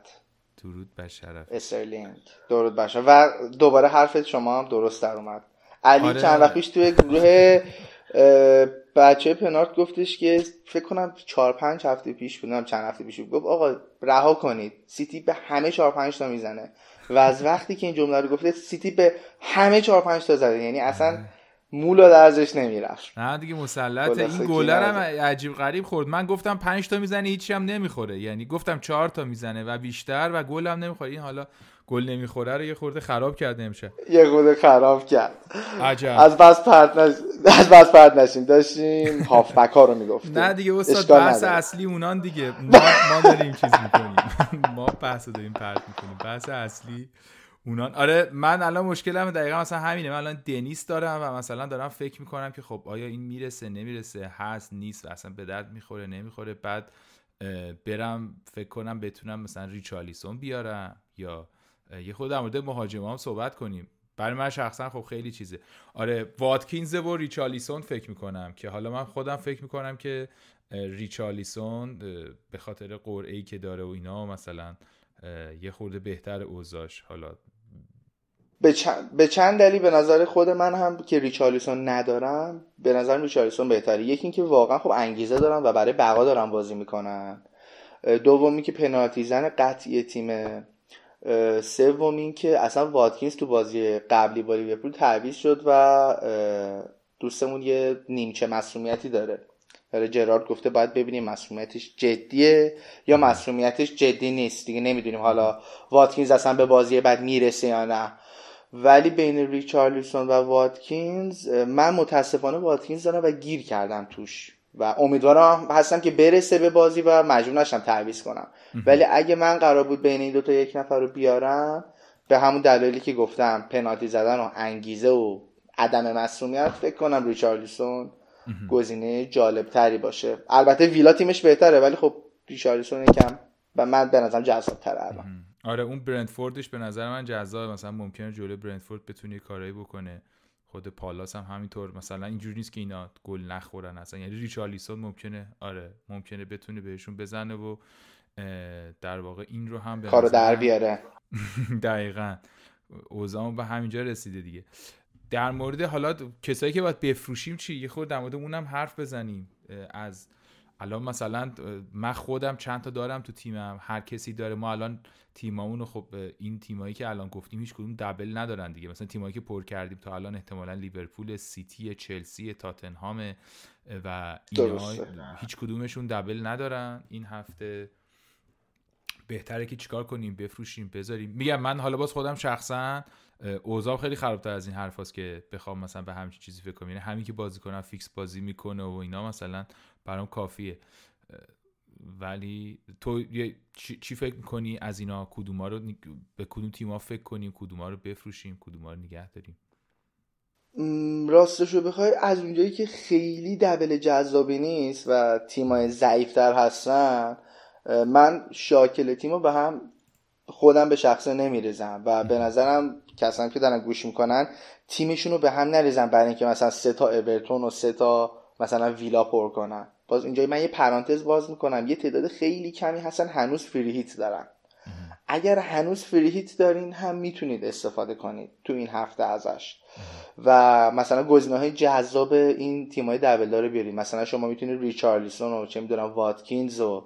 درود بر شرف. استرلینگ. درود بر و دوباره حرفت شما هم درست در اومد. علی آره. چند وقت پیش توی گروه بچه پنارت گفتش که فکر کنم چهار پنج هفته پیش بودم چند هفته پیش بود گفت آقا رها کنید. سیتی به همه چهار پنج تا می‌زنه. و از وقتی که این جمله رو گفته سیتی به همه چهار پنج تا زده. یعنی اصلا. مولا درزش نمی‌رفت. نه دیگه مسلط این گلر هم عجیب غریب خورد. من گفتم پنج تا می‌زنه هیچی هم نمی‌خوره. یعنی گفتم چهار تا می‌زنه و بیشتر و گل هم نمی‌خوره. این حالا گل نمی‌خوره رو یه خورده خراب کرده امشب. یه خورده خراب کرد. عجب. از بس پرت نش... از بس پرت نشیم داشتیم هافبک ها رو می‌گفتیم. نه دیگه استاد بحث اصلی اونان دیگه. ما, ما داریم چیز می‌کنیم. ما بحث داریم پرت می‌کنیم. بحث اصلی اونان. آره من الان مشکلم دقیقا مثلا همینه. من الان دنیس دارم و مثلا دارم فکر می‌کنم که خب آیا این می‌رسه نمی‌رسه؟ هست نیست. و اصلا به درد می‌خوره نمی‌خوره. بعد برم فکر کنم بتونم مثلا ریچالیسون بیارم یا یه خود در مورد مهاجم هم صحبت کنیم. برای من شخصا خب خیلی چیزه. آره واتکینز و ریچالیسون فکر می‌کنم که حالا من خودم فکر می‌کنم که ریچالیسون به خاطر قرعه که داره و اینا مثلا یه خورده بهتر اوزاش حالا به چند, به چند دلیل به نظر خود من هم که ریچارلیسون ندارم به نظر ریچارلیسون بهتره. یکی اینکه واقعا خب انگیزه دارن و برای بقا دارن بازی می‌کنن. دومی که پنالتی زن قطعی تیمه سوم این که اصلا واتکینز تو بازی قبلی با لیورپول تعویض شد و دوستمون یه نیمچه مسئولیتی داره. داره جرارد گفته باید ببینیم مسئولیتش جدیه یا مسئولیتش جدی نیست. دیگه نمی‌دونیم حالا واتکینز اصلا به بازی بعد می‌رسه یا نه. ولی بین ریچارلیسون و واتکینز من متاسفانه واتکینز دارم و گیر کردم توش. و امیدوارم هستم که برسه به بازی و مجبور نشم تعویض کنم. ولی اگه من قرار بود بین این دوتا یک نفر رو بیارم به همون دلایلی که گفتم پنالتی زدن و انگیزه و عدم مسئولیت فکر کنم ریچارلیسون گزینه جالب تری باشه. البته ویلا تیمش بهتره ولی خب ریچارلیسون یکم و من به نظرم جذاب تره الان آره اون برندفوردش به نظر من جذاب مثلا ممکنه جلوی برندفورد بتونه کارایی بکنه. خود پالاس هم همینطور. مثلا اینجوری نیست که اینا گل نخورن اصلا. یعنی ریچارلیسون ممکنه آره ممکنه بتونه بهشون بزنه و در واقع این رو هم کارو در بیاره. دقیقا. اوزام به همینجا رسیده دیگه. در مورد حالا کسایی که باید بفروشیم چی؟ یه خورده در مورد اونم حرف بزنیم. از الان مثلا من خودم چند تا دارم تو تیمم. هر کسی داره. ما الان تیمامون خب این تیمایی که الان گفتیم هیچ کدوم دبل ندارن دیگه. مثلا تیمایی که پر کردیم تا الان احتمالا لیورپول سیتی چلسی تاتنهام و اینا هیچ کدومشون دبل ندارن این هفته. بهتره که چیکار کنیم؟ بفروشیم بذاریم. میگم من حالا باز خودم شخصا اوضاع خیلی خرابتر از این حرف که بخوام مثلا به همچین چیزی فکر کنم. یعنی همین که بازی کنم فیکس بازی می‌کنه و اینا مثلا برام کافیه. ولی تو چی فکر می‌کنی از اینا؟ کدوما رو به کدوم تیما فکر کنیم کدوما رو بفروشیم؟ کدوما رو نگه داریم؟ راستش رو بخوای از اونجایی که خیلی دبل جذابی نیست و تیمای ضعیفتر هستن من شاکل تیم رو به هم خودم به شخصه نمیریزم و به نظرم کسانی که دارن گوش می‌کنن تیمشون رو به هم نریزم برای اینکه مثلا سه تا اورتون و سه تا مثلا ویلا پر کنن. باز اینجا من یه پرانتز باز می‌کنم. یه تعداد خیلی کمی هستن هنوز فری هیت دارن. اگر هنوز فری هیت دارین هم می‌تونید استفاده کنید تو این هفته ازش. و مثلا گزینه های جذاب این تیم های رو بیارید مثلا شما می‌تونید ریچارلیسون و چه می‌دونم واتکینز و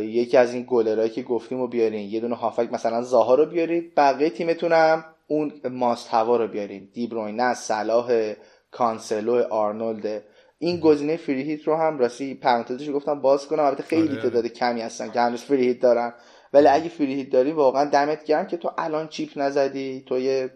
یکی از این گلرهایی که گفتیم رو بیارین. یه دونه هافبک مثلا زاها رو بیارید. بقیه تیمتونم اون must have ها رو بیارین. دیبروینه صلاح کانسلو آرنولد. این گزینه free hit رو هم راستی پرانتزش گفتم باز کنم. البته خیلی آره. تعداد کمی هستن که هنوز free hit دارن. ولی اگه free hit داری واقعا دمت گرم که تو الان chip نزدی. تو یه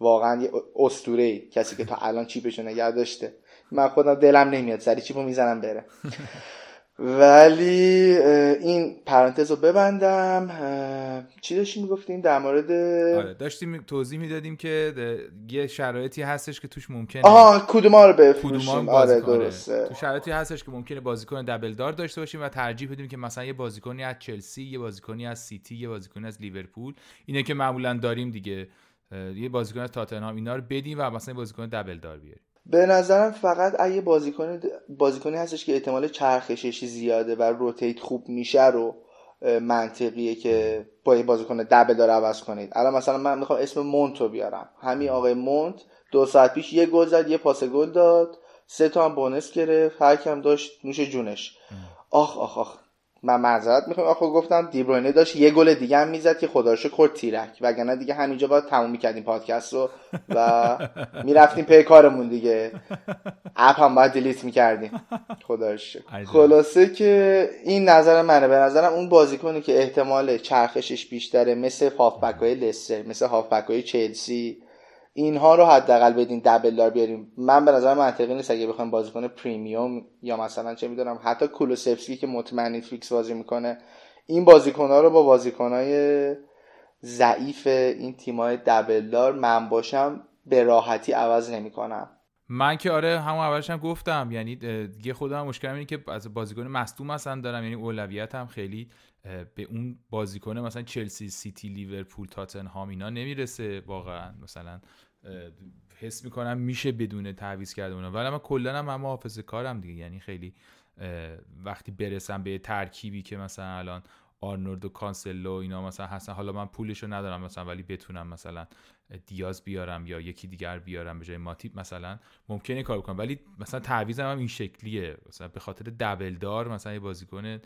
واقعا یه اسطوره کسی که تا الان chip شو نگه داشته. من خودم دلم نمیاد سری چیپو می‌زنم بره. ولی این پرانتز رو ببندم. چی داشتیم می‌گفتیم؟ در مورد آره داشتیم توضیح می‌دادیم که یه شرایطی هستش که توش ممکنه آها کدوما رو بفروشیم. آره درسته. تو شرایطی هستش که ممکنه بازیکن دبل دار داشته باشیم و ترجیح بدیم که مثلا یه بازیکنی از چلسی یه بازیکنی از سیتی یه بازیکنی از لیورپول اینه که معمولا داریم دیگه. یه بازیکن از تاتنهام اینا رو بدیم و مثلا بازیکن دبل دار بیاریم. به نظرم فقط اگه بازیکن بازیکنی هستش که احتمال چرخشش زیاده و روتیت خوب میشه رو منطقیه که با بازیکن دبل داره عوض کنید. الان مثلا من می‌خوام اسم مونت رو بیارم. همین آقای مونت دو ساعت پیش یه گل زد یه پاس گل داد. سه تا هم بونس گرفت. هر کم داشت نوش جونش. آخ آخ آخ. من معذرت می‌خوام. آخه گفتم دیبروینه داشت یه گل دیگه هم می‌زد که خدا رو کرد تیرک. وگرنه دیگه همینجا باید تموم می‌کردیم پادکست رو و می‌رفتیم پی کارمون دیگه. app هم باید delete می‌کردیم. خدا خلاصه که این نظر منه. به نظرم اون بازیکنی که احتمال چرخشش بیشتره مثل هافبک های لستر مثل هافبک های چلسی اینها رو حداقل بدین double دار بیاریم. من به نظر منطقی نیست اگه بخوایم بازیکن premium یا مثلا چه می‌دونم حتی کولوسفسکی که مطمئن فیکس بازی می‌کنه این بازیکن ها رو با بازیکن های ضعیف این تیمای دبل دار من باشم به راحتی عوض نمی‌کنم. من که آره همون اولش هم گفتم یعنی دیگه خودم مشکلم اینه که از بازیکن مصدوم مثلا دارم یعنی اولویت هم خیلی به اون بازیکن مثلا چلسی سیتی لیورپول تاتنهام اینا نمی‌رسه واقعا. مثلا حس می‌کنم میشه بدون تعویض کرده اونا. ولی من کلا هم محافظه کارم دیگه. یعنی خیلی وقتی برسم به ترکیبی که مثلا الان آرنولد و کانسلو اینا مثلا هستن حالا من پولشو ندارم مثلا ولی بتونم مثلا دیاز بیارم یا یکی دیگر بیارم به جای ماتیپ مثلا ممکنه کار بکنم. ولی مثلا تعویضم هم این شکلیه. مثلا به خاطر double دار مثلا یه بازیکن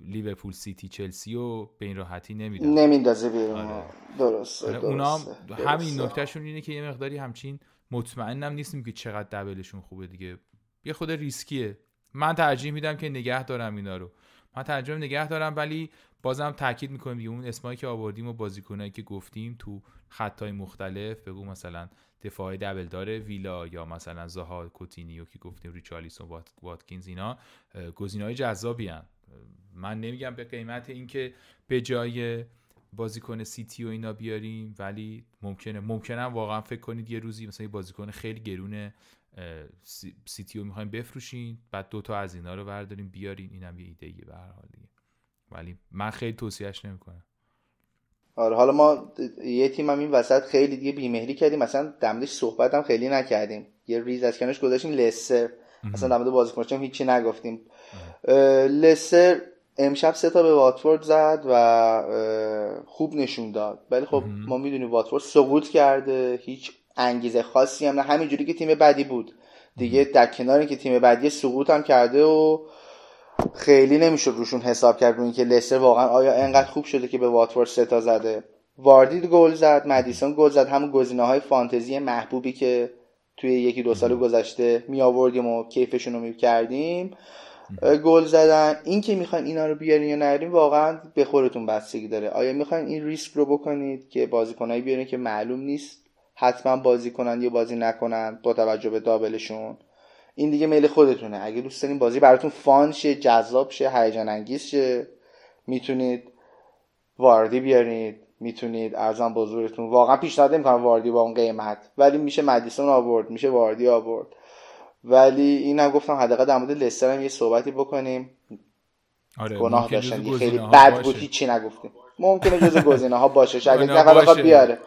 لیورپول سیتی چلسی و به این راحتی نمیدن نمیندازه بیرون. آره. درست آره اونا همین نکتهشون اینه که یه مقداری همچین مطمئنم نیستیم که چقدر double شون خوبه دیگه. یه خود ریسکیه. من ترجیح میدم که نگه دارم اینا رو. من ترجیح نگه دارم ولی بازم تاکید می‌کنم دیگه اون اسمایی که آوردیم و بازیکنایی که گفتیم تو خطای مختلف بگو مثلا دفاع دبل داره ویلا یا مثلا زها کوتینیو که گفتیم ریچالیسون واتکینز اینا گزینه‌های جذابی من نمیگم به قیمت اینکه به جای بازیکن سیتی و اینا بیاریم ولی ممکنه ممکنه واقعا فکر کنید یه روزی مثلا یه بازیکن خیلی گرونه سیتی رو می‌خوایم بفروشین بعد دوتا از اینا رو برداریم بیارین اینم یه ایده به هر حال دیگه. ولی من خیلی توصیهش نمی‌کنم. آره حالا ما یه تیم هم این وسط خیلی دیگه بیمهری کردیم مثلا دمدش صحبت هم خیلی نکردیم. یه ریز از کنش گذاشتیم لسر مثلا در مورد بازیکنش هیچی نگفتیم. لسر امشب سه تا به واتفورد زد و خوب نشون داد. ولی خب ما می‌دونیم واتفورد سقوط کرده هیچ انگیزه خاصی هم نه. همینجوری که تیم بدی بود. دیگه در کنار که تیم بعدی سقوط هم کرده و خیلی نمی‌شد روشون حساب کرد روی اینکه لستر واقعا آیا انقدر خوب شده که به واتفورد سه تا زده. واردی گل زد مدیسون گل زد. همون گزینه های فانتزی محبوبی که توی یکی دو سال گذشته می آوردیم و کیفشون رو می کردیم گل زدن. این که می‌خواین اینا رو بیارین یا نیارین واقعا به خودتون بستگی داره. آیا می‌خواین این ریسک رو بکنید که بازیکنایی بیارین که معلوم نیست حتما بازی کنن یا بازی نکنن با توجه به دابلشون؟ این دیگه میل خودتونه. اگه دوست دارین بازی براتون فان شه جذاب شه هیجان انگیز شه می‌تونید واردی بیارید. می‌تونید ارزان بزرگتون. واقعا پیشنهاد نمی‌کنم واردی با اون قیمت ولی میشه مدیسون آورد میشه واردی آورد. ولی اینم گفتم حداقل در مورد لستر هم یه صحبتی بکنیم. آره گناه داشتن. خیلی بد بود هیچی نگفتیم. ممکنه جز گزینه ها باشه شاید نفر بیاره.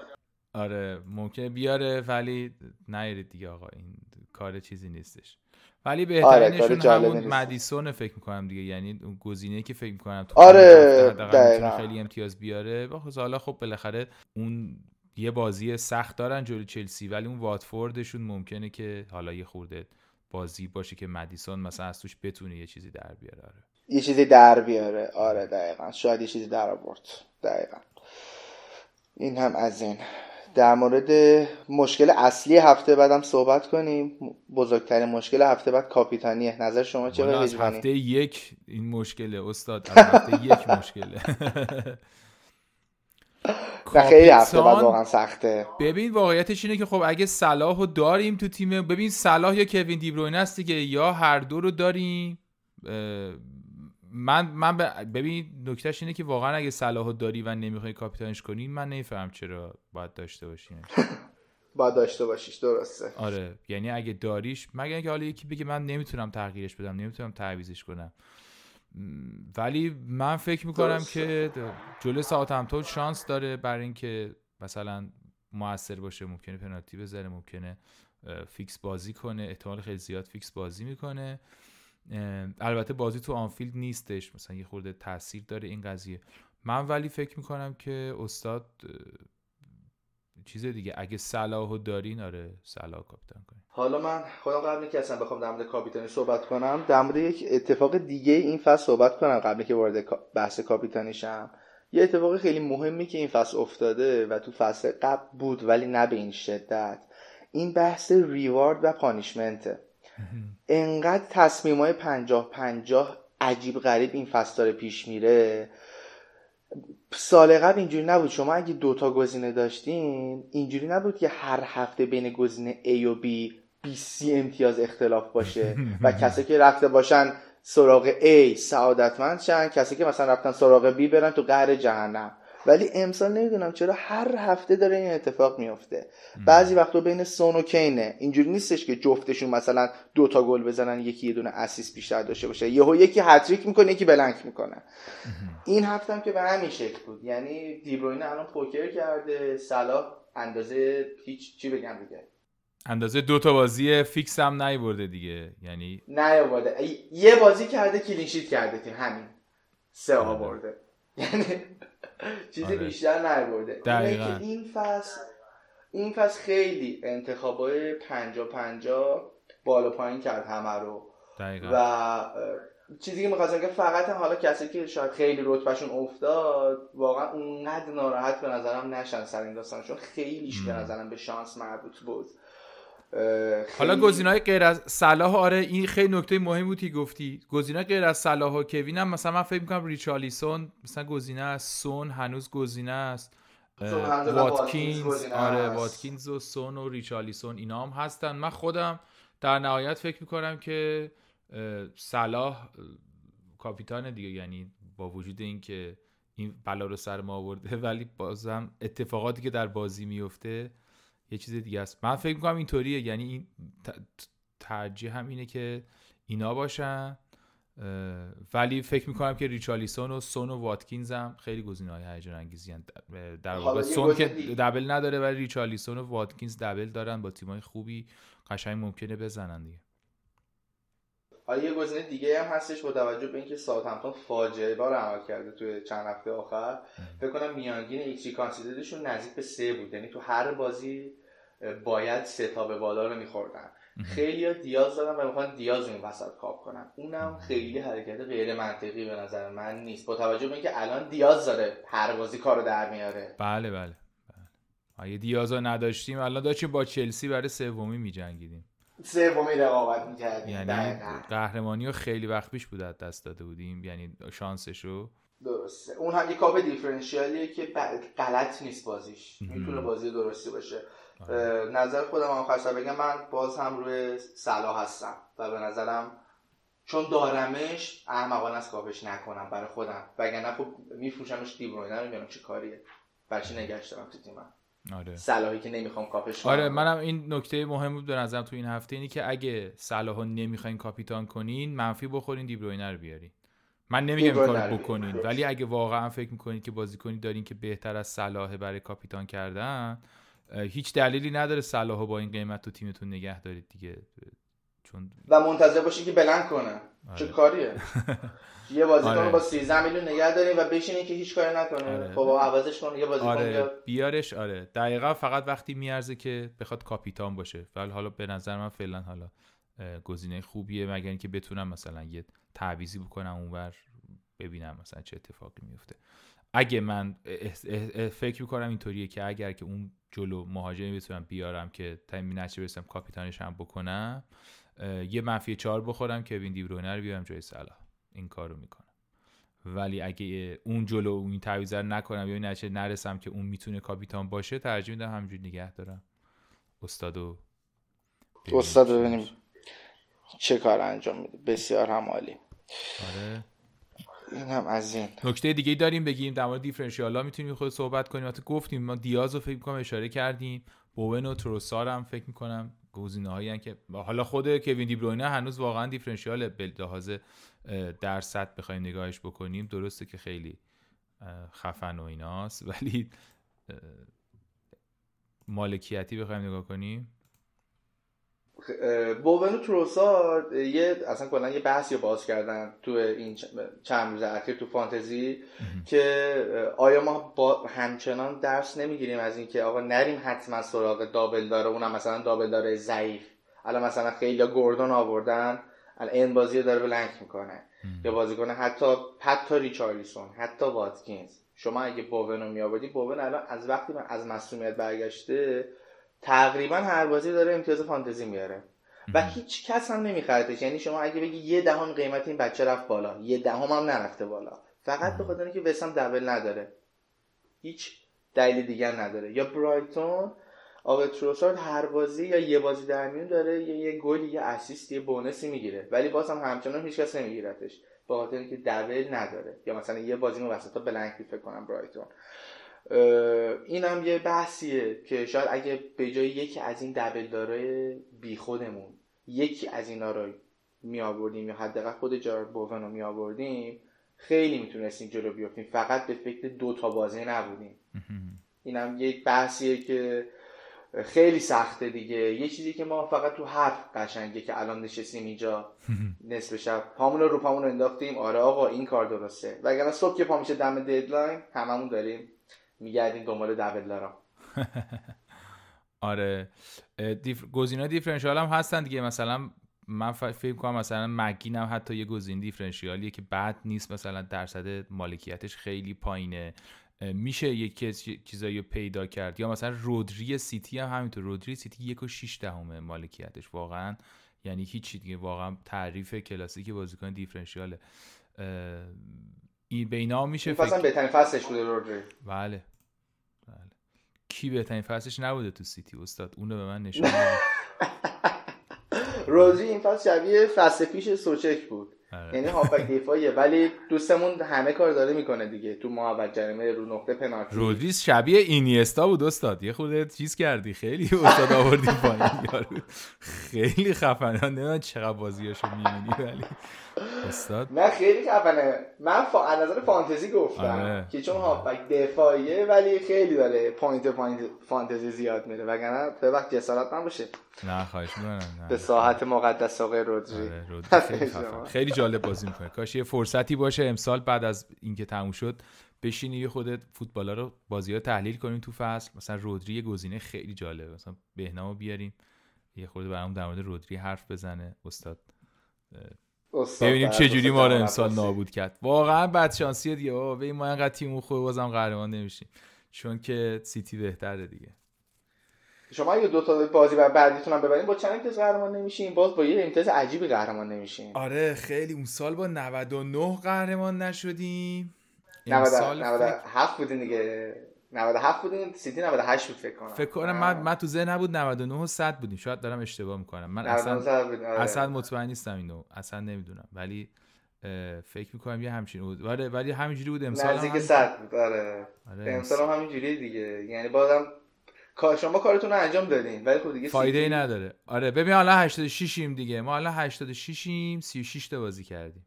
آره ممکنه بیاره ولی نیارید دیگه آقا. این کار چیزی نیستش. ولی بهترینشون آره، همون مدیسون فکر می‌کنم دیگه. یعنی اون گزینه که فکر می‌کنم تو آره خیلی امتیاز بیاره. حالا خب بالاخره اون یه بازی سخت دارن جلوی چلسی ولی اون واتفوردشون ممکنه که حالا یه خورده بازی باشه که مدیسون مثلا از توش بتونه یه چیزی در بیاره آره. یه چیزی در بیاره. آره دقیقا. شاید یه چیزی در آورد. دقیقا. این هم از این. در مورد مشکل اصلی هفته بعدم صحبت کنیم. بزرگترین مشکل هفته بعد کاپیتانیه. نظر شما چه از هفته یک این مشکله استاد. از هفته یک مشکله. خیلی هفته بعد واقعا سخته. ببین واقعیتش اینه که خب اگه صلاح رو داریم تو تیم ببین صلاح یا کوین دیبروین است دیگه یا هر دو رو داریم. من من ببین نکتهش اینه که واقعا اگه صلاحو داری و نمی‌خوای کاپیتانش کنی من نمیفهم چرا باید داشته باشی. باید داشته باشیش درسته. آره یعنی اگه داریش مگر اینکه حالا یکی بگه من نمی‌تونم تغییرش بدم نمی‌تونم تعویضش کنم. ولی من فکر می‌کنم که جلو همتون شانس داره برای اینکه مثلا موثر باشه ممکنه پنالتی بزنه ممکنه فیکس بازی کنه. احتمال خیلی زیاد فیکس بازی می‌کنه. البته بازی تو آنفیلد نیستش. مثلا یه خورده تاثیر داره این قضیه. من ولی فکر می‌کنم که استاد چیز دیگه. اگه صلاحو دارین آره صلاح کاپیتان کنین. حالا من خودم قبل که اصلا بخوام در مورد کاپیتانی صحبت کنم در مورد یک اتفاق دیگه این فصل صحبت کنم قبل که وارد بحث کاپیتانی شم. یه اتفاق خیلی مهمی که این فصل افتاده و تو فصل قبل بود ولی نه به این شدت. این بحث ریوارد و پانیشمنته انقدر تصمیم های پنجاه پنجاه عجیب غریب این فصل داره پیش میره. سال قبل اینجوری نبود. شما اگه دوتا گزینه داشتین اینجوری نبود که هر هفته بین گزینه A و B 20 امتیاز اختلاف باشه و کسی که رفته باشن سراغ A سعادتمند شن کسی که مثلا رفتن سراغ B برن تو قهر جهنم. ولی امسال نمی‌دونم چرا هر هفته داره این اتفاق میافته. بعضی وقتا بین سون و کینه. اینجوری نیستش که جفتشون مثلا دو تا گل بزنن یکی یه دونه assist بیشتر داشته باشه. یهو یکی هت‌تریک می‌کنه یکی blank می‌کنه. این هفته هم که به همین شکل بود. یعنی دیبروینه الان پوکر کرده صلاح اندازه هیچ چی بگم دیگه. اندازه دو تا بازی فیکس هم نیورده دیگه. یعنی نیورده یه بازی کرده clean sheet کرده تیم همین. سه آورده. یعنی چیزی آره. بیشتر نبرده دقیقا. این فصل این فصل خیلی انتخابای پنجا پنجا بالا پایین کرد همه رو. دقیقا. و چیزی که می‌خواستم که فقط هم حالا کسی که شاید خیلی رتبهشون افتاد واقعا اونقدر ناراحت به نظرم نشن سر این داستان چون خیلیش به نظرم به شانس مربوط بود. حالا گزینه‌های غیر از صلاح آره این خیلی نکته مهم بود که گفتی. گزینه غیر از صلاح و کوین هم مثلا من فکر می‌کنم ریچالیسون مثلا گزینه است سون هنوز گزینه است. واتکینز آره واتکینز و سون و ریچالیسون اینا هم هستن. من خودم در نهایت فکر می‌کنم که صلاح کاپیتان دیگه یعنی با وجود اینکه این بلا رو سر ما آورده ولی بازم اتفاقاتی که در بازی میفته یه چیز دیگه است. من فکر می‌کنم اینطوریه. یعنی این ترجیح هم اینه که اینا باشن. ولی فکر می‌کنم که ریچالیسون و سون و واتکینز هم خیلی گزینه های هیجان انگیزی در واقع سون که double نداره ولی ریچالیسون و واتکینز double دارن با تیمای خوبی قشنگ ممکنه بزنن دیگه. حالا یه گزینه دیگه هم هستش با توجه به اینکه ساوثهمپتون فاجعه بار عمل کرده توی چند هفته آخر. فکر کنم میانگین xG conceded شون نزدیک به سه بود. یعنی تو هر بازی باید سه تا به بالا رو میخوردن. خیلی دیاز دارن و می‌خوان دیاز این وسط cap کنن. اونم خیلی حرکت غیر منطقی به نظر من نیست. با توجه به اینکه الان دیاز داره هر بازی کارو در میاره. بله بله, بله. اگه دیازا نداشتیم. الان داشتیم با چلسی برای سومی میجنگیدیم. سومی رقابت می‌کردیم. یعنی قهرمانی رو خیلی وقت پیش بود دست داده بودیم. یعنی شانسشو درسته. اون هم یه کاپ دیفرنشیالیه که غلط نیست بازیش. می‌تونه بازی درستی باشه. آره. نظر خودم هم خواستم بگم من باز هم روی صلاح هستم و به نظرم چون دارمش احمقانه از کاپش نکنم برای خودم. وگرنه خب میفروشمش دیبروینه نمی‌دونم چه کاریه. برچی نگشت دارم تو تیمم. آره. صلاحی که نمی‌خوام کاپش آره منم این نکته مهم بود به نظرم تو این هفته اینی که اگه صلاحو نمی‌خواین کاپیتان کنین منفی بخورین دیبروینه رو بیارین. من نمیگم کار بکنین ولی اگه واقعا فکر می‌کنید که بازیکنی دارین که بهتر از صلاح برای کاپیتان کردن هیچ دلیلی نداره صلاحو با این قیمت تو تیمتون نگه دارید دیگه چون و منتظر باشی که بلند کنه. چه آره. کاریه یه بازیکن آره. با 13 میلیون نگه داریم و بشینی که هیچ کاری نکنه آره. خب عوضش کن یه بازیکن آره. بیارش آره دقیقا فقط وقتی میارزه که بخواد کاپیتان باشه ولی حالا به نظر من فعلا حالا گزینه خوبیه مگر اینکه بتونم مثلا یه تعویزی بکنم اونور ببینم مثلا چه اتفاقی میفته اگه من فکر می‌کنم اینطوریه که اگر که اون جلو مهاجمی بتونم بیارم که تایم نچه برسم کاپیتانش هم بکنم یه منفی چهار بخورم که وین دیبرونه رو بیارم جای صلاح. این کارو می‌کنم. ولی اگه اون جلو این تعویض نکنم یا نچه نرسم که اون می‌تونه کاپیتان باشه ترجیح میدم همینجوری نگه دارم. استادو استاد ببینیم چه کار انجام میده. بسیار هم عالی آره. این هم از این. نکته دیگه داریم بگیم در مورد دیفرنشیال ها می‌تونیم خود صحبت کنیم. حتی گفتیم ما دیاز رو فکر کنم اشاره کردیم. بوون و تروسار هم فکر می‌کنم گزینه هایی که حالا خود کوین دیبروینه هنوز واقعا دیفرنشیال به لحاظ درصد بخوایم نگاهش بکنیم. درسته که خیلی خفن و ایناست ولی مالکیتی بخوایم نگاه کنیم. بوون و تروسار یه اصلا کلا یه بحثی باز کردن تو این چند روز اخیر تو فانتزی که آیا ما با همچنان درس نمی‌گیریم از اینکه آقا نریم حتما سراغ دابل داره اونم مثلا دابل داره ضعیف. الان مثلا خیلی گوردون آوردن الان این بازی داره بلنک می‌کنه. یا بازیکن حتی حتی ریچارلیسون حتی واتکینز. شما اگه بوون رو میآوردی بوون الان از وقتی من از مسئولیت برگشته تقریبا هر بازی داره امتیاز فانتزی میاره. و هیچ کس هم نمیخردش یعنی شما اگه بگی یه دهم قیمت این بچه رفت بالا یه دهم هم نرفته بالا. فقط به خاطر اینکه وسام دبل نداره. هیچ دلیل دیگر نداره. یا برایتون آقا تروسارد هر بازی یا یه بازی در میون داره یا یه گلی یه اسیست یه بونسی می‌گیره. ولی باز هم همچنان هیچ کس نمیگیرتش. به خاطر اینکه دبل نداره. یا مثلا یه بازی رو وسطا بلنک فکر کنم برایتون. این هم یه بحثیه که شاید اگه به جای یکی از این دبل داره بی خودمون یکی از اینا رو می آوردیم یا حداقل خود جارد بوون رو می آوردیم خیلی می‌تونستیم جلو بیافتیم فقط به فکر دو تا بازی نبودیم. این هم یک بحثیه که خیلی سخته دیگه. یه چیزی که ما فقط تو حرف قشنگه که الان نشستیم اینجا نصف شب. پامون رو رو پامون انداختیم. آره آقا این کار درسته. وگرنه صبح که پا میشه دم ددلاین هممون داریم میگردیم دنبال دبل آره. دیف... گزینه دیفرنشیال هم هستن دیگه. مثلا من فکر کنم مثلا مگین هم حتی یه گزینه دیفرنشیالیه که بد نیست. مثلا درصد مالکیتش خیلی پایینه. میشه یک چیزایی رو پیدا کرد. یا مثلا رودری سیتی هم همینطور. رودری سیتی یک و شیش دهمه مالکیتش واقعا. یعنی هیچی دیگه. واقعا تعریف کلاسیک بازیکن دیفرنشیاله. این بینا میشه فکر بهترین فصلش بوده رودری. بله. بله. کی بهترین فصلش نبوده تو سیتی استاد؟ اونو به من نشون رودری این فصل شبیه فصل پیش سوچک بود. یعنی هافبک دفاعیه ولی دوستمون همه کار داره می‌کنه دیگه. تو محوط جریمه رو نقطه پنالتی. رودریس شبیه اینیستا بود استاد. یه خودت چیز کردی. خیلی استاد آوردی پایین خیلی خفنه. نمی‌دونم چقدر بازیاشو می‌بینی ولی استاد. نه خیلی خفنه. من فا... از نظر فانتزی گفتم آره. که چون هافبک دفاعیه ولی خیلی داره point point فانتزی زیاد میره. وگرنه به وقت جسارت نباشه. نه خواهش می‌کنم. به ساحت مقدس آقای رودری آره، خیلی, جالب بازی می‌کنه. کاش یه فرصتی باشه امسال بعد از اینکه تموم شد بشینی یه خودت فوتبالا رو بازی ها تحلیل کنیم تو فصل. مثلا رودری گزینه خیلی جالبه. مثلا بهنامو بیاریم. یه خورده برام در مورد رودری حرف بزنه. استاد ببینیم چه جوری ما رو امسال نابود کرد. واقعا بد شانسیه دیگه ببین ما انقدر تیم خوب بازم قهرمان نمیشیم. چون که سیتی بهتره دیگه. شما اگه دو تا بازی بر بعدیتون هم ببرین با چند امتیاز قهرمان نمیشین باز با یه امتیاز عجیبی قهرمان نمیشین. آره خیلی اون سال با 99 قهرمان نشدیم. 97 بودین دیگه. 97 بودین سیتی 98 بود فکر کنم. فکر کنم من من تو ذهن نبود 99 و 100 بودیم. شاید دارم اشتباه می‌کنم. من اصلا آره. اصلا مطمئن نیستم اینو. اصلا نمی‌دونم. ولی فکر می‌کنم یه همچین بود. ولی ولی همینجوری بود امسال نزدیک 100 بود آره, آره امسال هم همینجوری دیگه. یعنی بازم شما کارتون رو انجام دادین ولی خب دیگه فایده ای نداره. آره ببین الان 86 ایم دیگه. ما الان 86 ایم 36 تا بازی کردیم.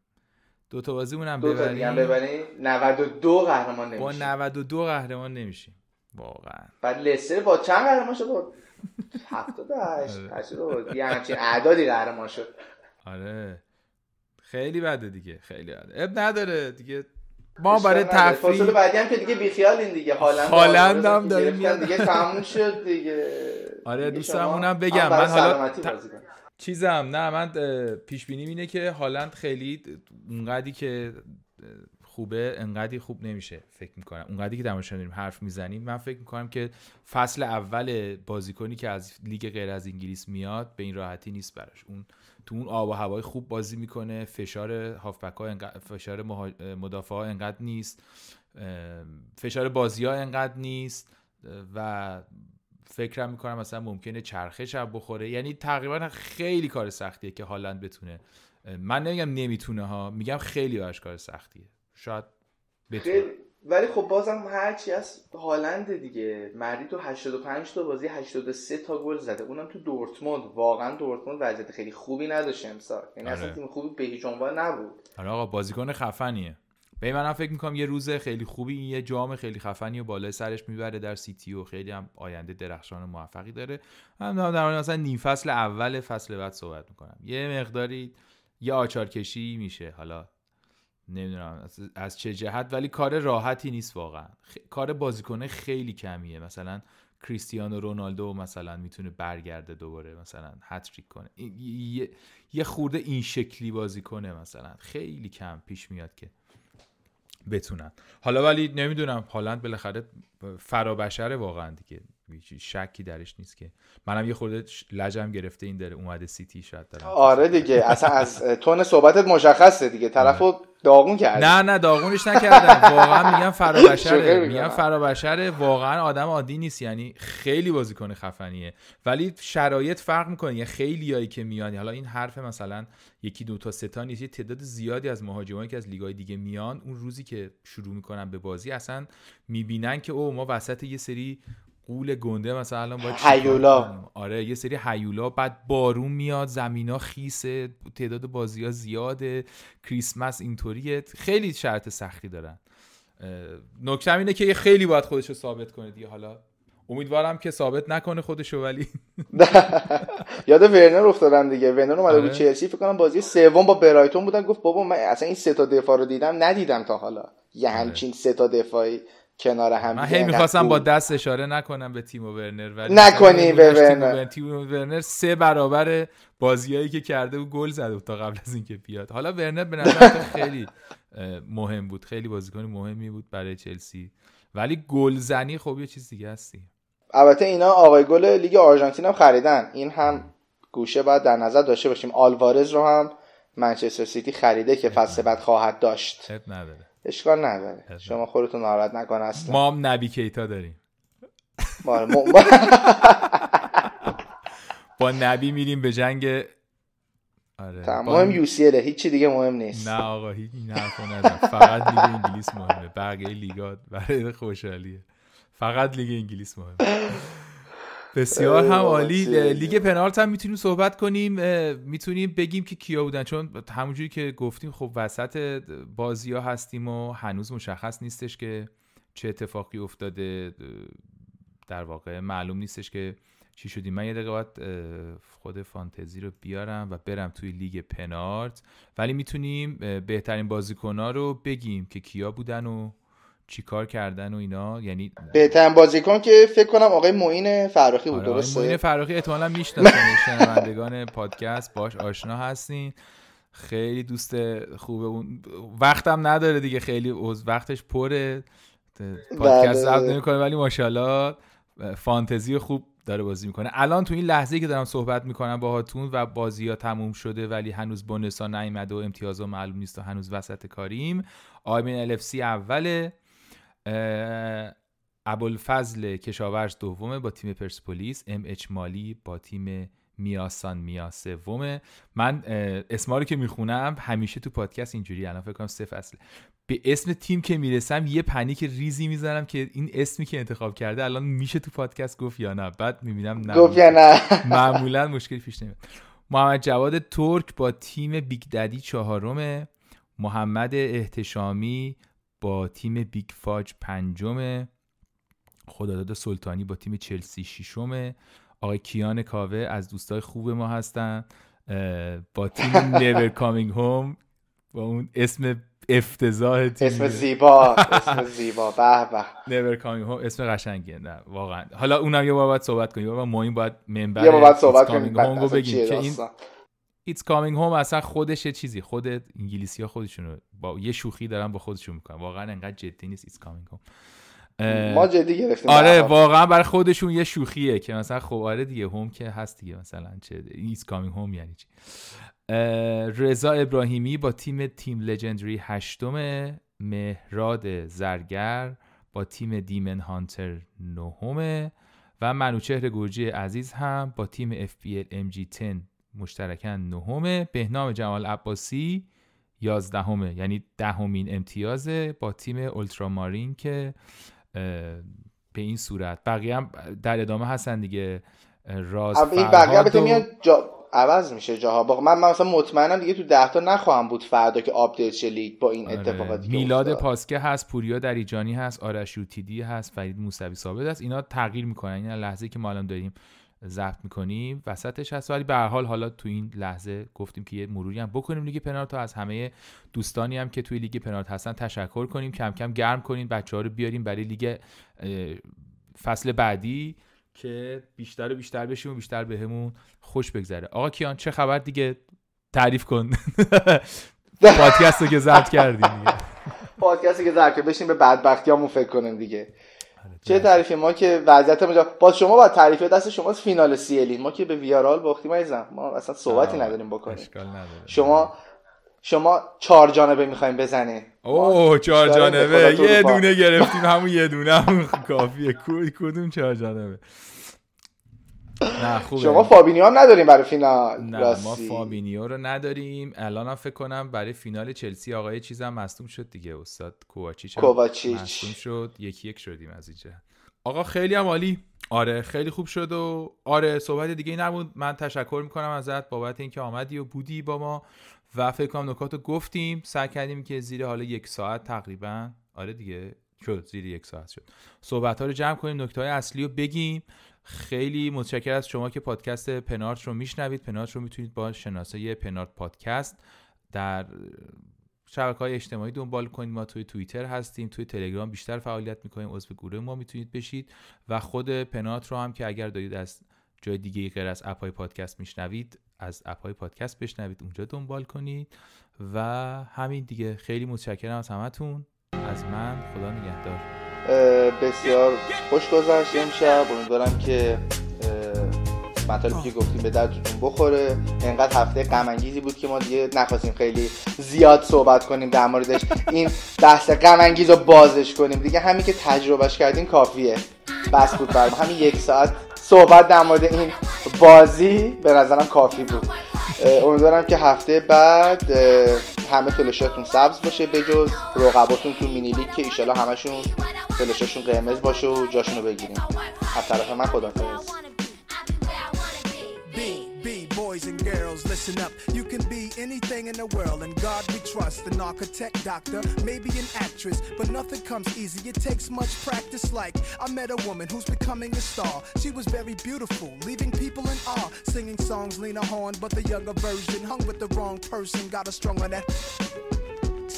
دو تا بازی مونم ببریم. دو ببریم 92 قهرمان نمیشیم. با 92 قهرمان نمیشیم. واقعا. بعد لستر با چند قهرمان شد؟ 78 80 یه همچین اعدادی قهرمان شد. آره. خیلی بده دیگه. خیلی بده. اب نداره دیگه. ما برای تفریح فاصله بعدی هم که دیگه بیخیالین دیگه. هالند هالند هم داره میاد. دیگه تموم شد دیگه. آره دوستمونم بگم. من حالا چیزم نه من پیش بینی اینه که هالند خیلی اونقدی که خوبه انقدی خوب نمیشه فکر می‌کنم. اونقدی که در داریم حرف می‌زنیم. من فکر می‌کنم که فصل اول بازیکنی که از لیگ غیر از انگلیس میاد به این راحتی نیست براش. اون تو اون آب و هوای خوب بازی می‌کنه. فشار هافبک ها فشار مدافع ها انقدر نیست. فشار بازی ها انقدر نیست. و فکرم می‌کنم مثلا ممکنه چرخه شب بخوره. یعنی تقریبا خیلی کار سختیه که هالند بتونه. من نمیگم نمی‌تونه ها. میگم خیلی براش کار سختیه. شاید بتونه. ولی خب بازم هرچی از هالند دیگه. مردی تو 85 تا بازی 83 تا گل زده. اونم تو دورتموند. واقعا دورتموند وضعیت خیلی خوبی نداشت امسال. یعنی آره. اصلا تیم خوبی به هیچ عنوان نبود. آره آقا بازیکن خفنیه. به منم فکر می‌کنم یه روز خیلی خوبی این یه جام خیلی خفنی و بالای سرش می‌بره در سیتی و خیلی هم آینده درخشان و موفقی داره. هم در مورد مثلا نیم فصل اول فصل بعد صحبت می‌کنم. یه مقداری یه آچار کشی میشه. حالا نمی‌دونم از چه جهت ولی کار راحتی نیست واقعا. کار بازیکنه خیلی کمیه. مثلا کریستیانو رونالدو مثلا می‌تونه برگرده دوباره مثلا هتریک کنه. یه،, یه خورده این شکلی بازی کنه مثلا. خیلی کم پیش میاد که بتونن. حالا ولی نمی‌دونم هالند بالاخره فرابشره واقعا دیگه. شکی درش نیست که. منم یه خورده لجم گرفته این داره اومده سیتی شاید دارم آره دیگه. اصلا از تون صحبتت مشخصه دیگه. طرفو. داغون کرد نه نه داغونش نکردم. واقعا میگم فرابشره. میگم فرابشره. واقعا آدم عادی نیست. یعنی خیلی بازیکن خفنیه. ولی شرایط فرق می‌کنه. یه خیلی هایی که میان. حالا این حرف مثلا یکی دو تا سه تا نیست. یه تعداد زیادی از مهاجمایی که از لیگای دیگه میان اون روزی که شروع می‌کنن به بازی اصلا می‌بینن که او ما وسط یه سری قول گنده مثلا الان باید هیولا. آره یه سری هیولا بعد بارون میاد زمینا خیسه تعداد بازی ها زیاده کریسمس اینطوریه. خیلی شرط سختی دارن. نکته اینه که خیلی باید خودش رو ثابت کنه دیگه. حالا امیدوارم که ثابت نکنه خودشو ولی یاد ورنر افتادم دیگه. ورنر اومده بود آره. چلسی فکر کنم بازی سوم با برایتون بودن. گفت بابا من اصلا این سه تا دفاع رو دیدم ندیدم تا حالا. یه آره. همچین سه تا دفاعی. کنار هم من هی می‌خواستم با دست اشاره نکنم به تیم ورنر ولی نکنی به ورنر. تیم ورنر سه برابر بازیایی که کرده و گل زده تا قبل از اینکه بیاد. حالا ورنر به نظر خیلی مهم بود. خیلی بازیکن مهمی بود برای چلسی. ولی گلزنی خب یه چیز دیگه هستی. البته اینا آقای گل لیگ آرژانتین هم خریدن. این هم گوشه باید در نظر داشته باشیم. آلوارز رو هم منچستر سیتی خریده که فصل بعد خواهد داشت. نداره. اشکال نداره. شما خودتون ناراحت نکن اصلا. ما هم نبی کیتا داریم. با نبی میریم به جنگ آره. مهم یو سی هیچی دیگه مهم نیست. نه آقا هیچ این حرفو فقط لیگ انگلیس مهمه. بقیه لیگا برای خوشحالیه. فقط لیگ انگلیس مهمه. بسیار هم عالی لیگ پنالت هم می‌تونیم صحبت کنیم. می‌تونیم بگیم که کیا بودن چون همونجوری که گفتیم خب وسط بازی ها هستیم و هنوز مشخص نیستش که چه اتفاقی افتاده. در واقع معلوم نیستش که چی شدیم. من یه دقیقه باید خود فانتزی رو بیارم و برم توی لیگ پنارت ولی می‌تونیم بهترین بازیکن رو بگیم که کیا بودن و چیکار کردن و اینا یعنی بهترین بازیکن که فکر کنم آقای معین فراخی بود آره درسته؟ معین فراخی احتمالاً می‌شناسن شنوندگان پادکست باش آشنا هستین. خیلی دوست خوبه اون وقتم نداره دیگه خیلی وقتش پره. پادکست ضبط بله. نمی‌کنه ولی ماشاءالله فانتزی خوب داره بازی می‌کنه. الان تو این لحظه که دارم صحبت می‌کنم باهاتون و بازی ها تموم شده ولی هنوز بونسا نیومده و امتیاز معلوم نیست و هنوز وسط کاریم آیمین الفسی اوله. ابوالفضل کشاورز دومه با تیم پرسپولیس ام اچ مالی با تیم میاسان میا سومه من اسما رو که می‌خونم همیشه تو پادکست اینجوری الان فکر کنم سه فصله به اسم تیم که می‌رسم یه panic ریزی می‌زنم که این اسمی که انتخاب کرده الان میشه تو پادکست گفت یا نه. بعد می‌بینم نه. گفت یا نه. معمولا مشکلی پیش نمیاد. محمد جواد ترک با تیم Big Daddy چهارمه. محمد احتشامی با تیم Big Fudge پنجمه خداداد سلطانی با تیم چلسی ششمه. آقای کیان کاوه از دوستای خوب ما هستن. با تیم Never Coming Home با اون اسم افتضاح تیم. اسم زیبا اسم زیبا. به به. Never Coming Home اسم قشنگیه. نه واقعا. حالا اونم یه بار باید صحبت کنیم. و ما این باید منبر یه باید صحبت کنیم. بگیم که این It's Coming Home اصلا خودش چیزی خود انگلیسی ها خودشونو با یه شوخی دارن با خودشون می‌کنن. واقعا انقدر جدی نیست It's Coming Home ما جدی گرفتیم آره واقعا برای خودشون یه شوخیه که مثلا خب آره دیگه home که هست دیگه مثلا چه is coming home یعنی چی. رضا ابراهیمی با تیم تیم Legendary هشتم مهراد زرگر با تیم Demon Hunter نهم و منوچهر گرجی عزیز هم با تیم FPL MG10 مشترکاً نهمه بهنام جمال عباسی یازدهمه یعنی دهمین امتیازه با تیم Ultramarine که به این صورت. بقیه هم در ادامه هستن دیگه. راز این بقیه میاد جا... عوض میشه جاها. من, من مثلا مطمئنم دیگه تو ده تا نخواهم بود فردا که آپدیت شه لیگ با این آره. اتفاقاتی میلاد پاسکه هست پوریا دریجانی هست آرش یوتیدی هست فرید موسوی ثابت هست. اینا تغییر می‌کنن. این لحظه که ما الان داریم ضبط می‌کنیم. وسطش هست. ولی به هر حال حالا تو این لحظه گفتیم که یه مروری هم بکنیم لیگ پنارت از همه دوستانی هم که توی لیگ پنارت هستن تشکر کنیم. کم کم گرم کنیم بچه ها رو بیاریم برای لیگ فصل بعدی که بیشتر و بیشتر بشیم و بیشتر بهمون خوش بگذره. آقا کیان چه خبر دیگه؟ تعریف کن. پادکست رو که ضبط کردیم دیگه. پادکستی که ضبط بشیم به بدبختی فکر کنیم دیگه. چه تعریفی؟ ما که وضعیت ما باز شما با تعریف دست شما فینال سیلی ما که به ویارئال باختیم عزیزم. ما اصلا صحبتی نداریم بکنیم. شما شما چهار جانبه می‌خوایم بزنه اوه چهار جانبه. یه دونه گرفتیم. همون یه دونه. همون کافیه. کدوم چهار جانبه؟ نه خوبه. شما فابینیو هم نداریم برای فینال نه راستی. ما فابینیو رو نداریم. الان هم فکر کنم برای فینال چلسی آقای چیزم مصدوم شد دیگه استاد کوواچیچ کوواچیچ. مصدوم شد. یکی یک شدیم از اینجا. آقا خیلی هم عالی. آره خیلی خوب شد و آره صحبت دیگه ای نبود. من تشکر می‌کنم ازت بابت اینکه آمدی و بودی با ما و فکر کنم نکات رو گفتیم. سعی کردیم که زیر حالا یک ساعت تقریبا. آره دیگه. شد زیر یک ساعت شد. صحبت ها رو جمع کنیم نکته های اصلی رو بگیم. خیلی متشکر از شما که پادکست پنارت رو میشنوید. پنارت رو می‌تونید با شناسه پنارت پادکست در شبکه های اجتماعی دنبال کنید. ما توی توییتر هستیم توی تلگرام بیشتر فعالیت می‌کنیم. عضو گروه ما می‌تونید بشید و خود پنات رو هم که اگر دارید از جای دیگه غیر از اپ های پادکست میشنوید از اپ های پادکست بشنوید. اونجا دنبال کنید. و همین دیگه. خیلی متشکرم از همتون. از من خدا نگهدار. بسیار خوش گذشت امشب. امیدوارم که مطالبی که گفتیم به دردتون بخوره. انقدر هفته غم بود که ما دیگه نخواستیم خیلی زیاد صحبت کنیم در موردش. این بحث غم رو بازش کنیم. دیگه همین که تجربهش کردیم کافیه. بس بود برم همین یک ساعت صحبت در مورد این بازی به نظرم کافی بود. امیدوارم که هفته بعد همه فلشاتون سبز باشه بجز رقباتون تو مینی لیگ که ایشالا همشون فلشاشون قرمز باشه و جاشونو بگیریم. از طرف من خدا boys and girls, listen up. You can be anything in the world, and God we trust. An architect, doctor, maybe an actress, but nothing comes easy. It takes much practice. Like I met a woman who's becoming a star. She was very beautiful, leaving people in awe. Singing songs, Lena Horne, but the younger version hung with the wrong person. Got a strong on that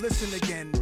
listen again.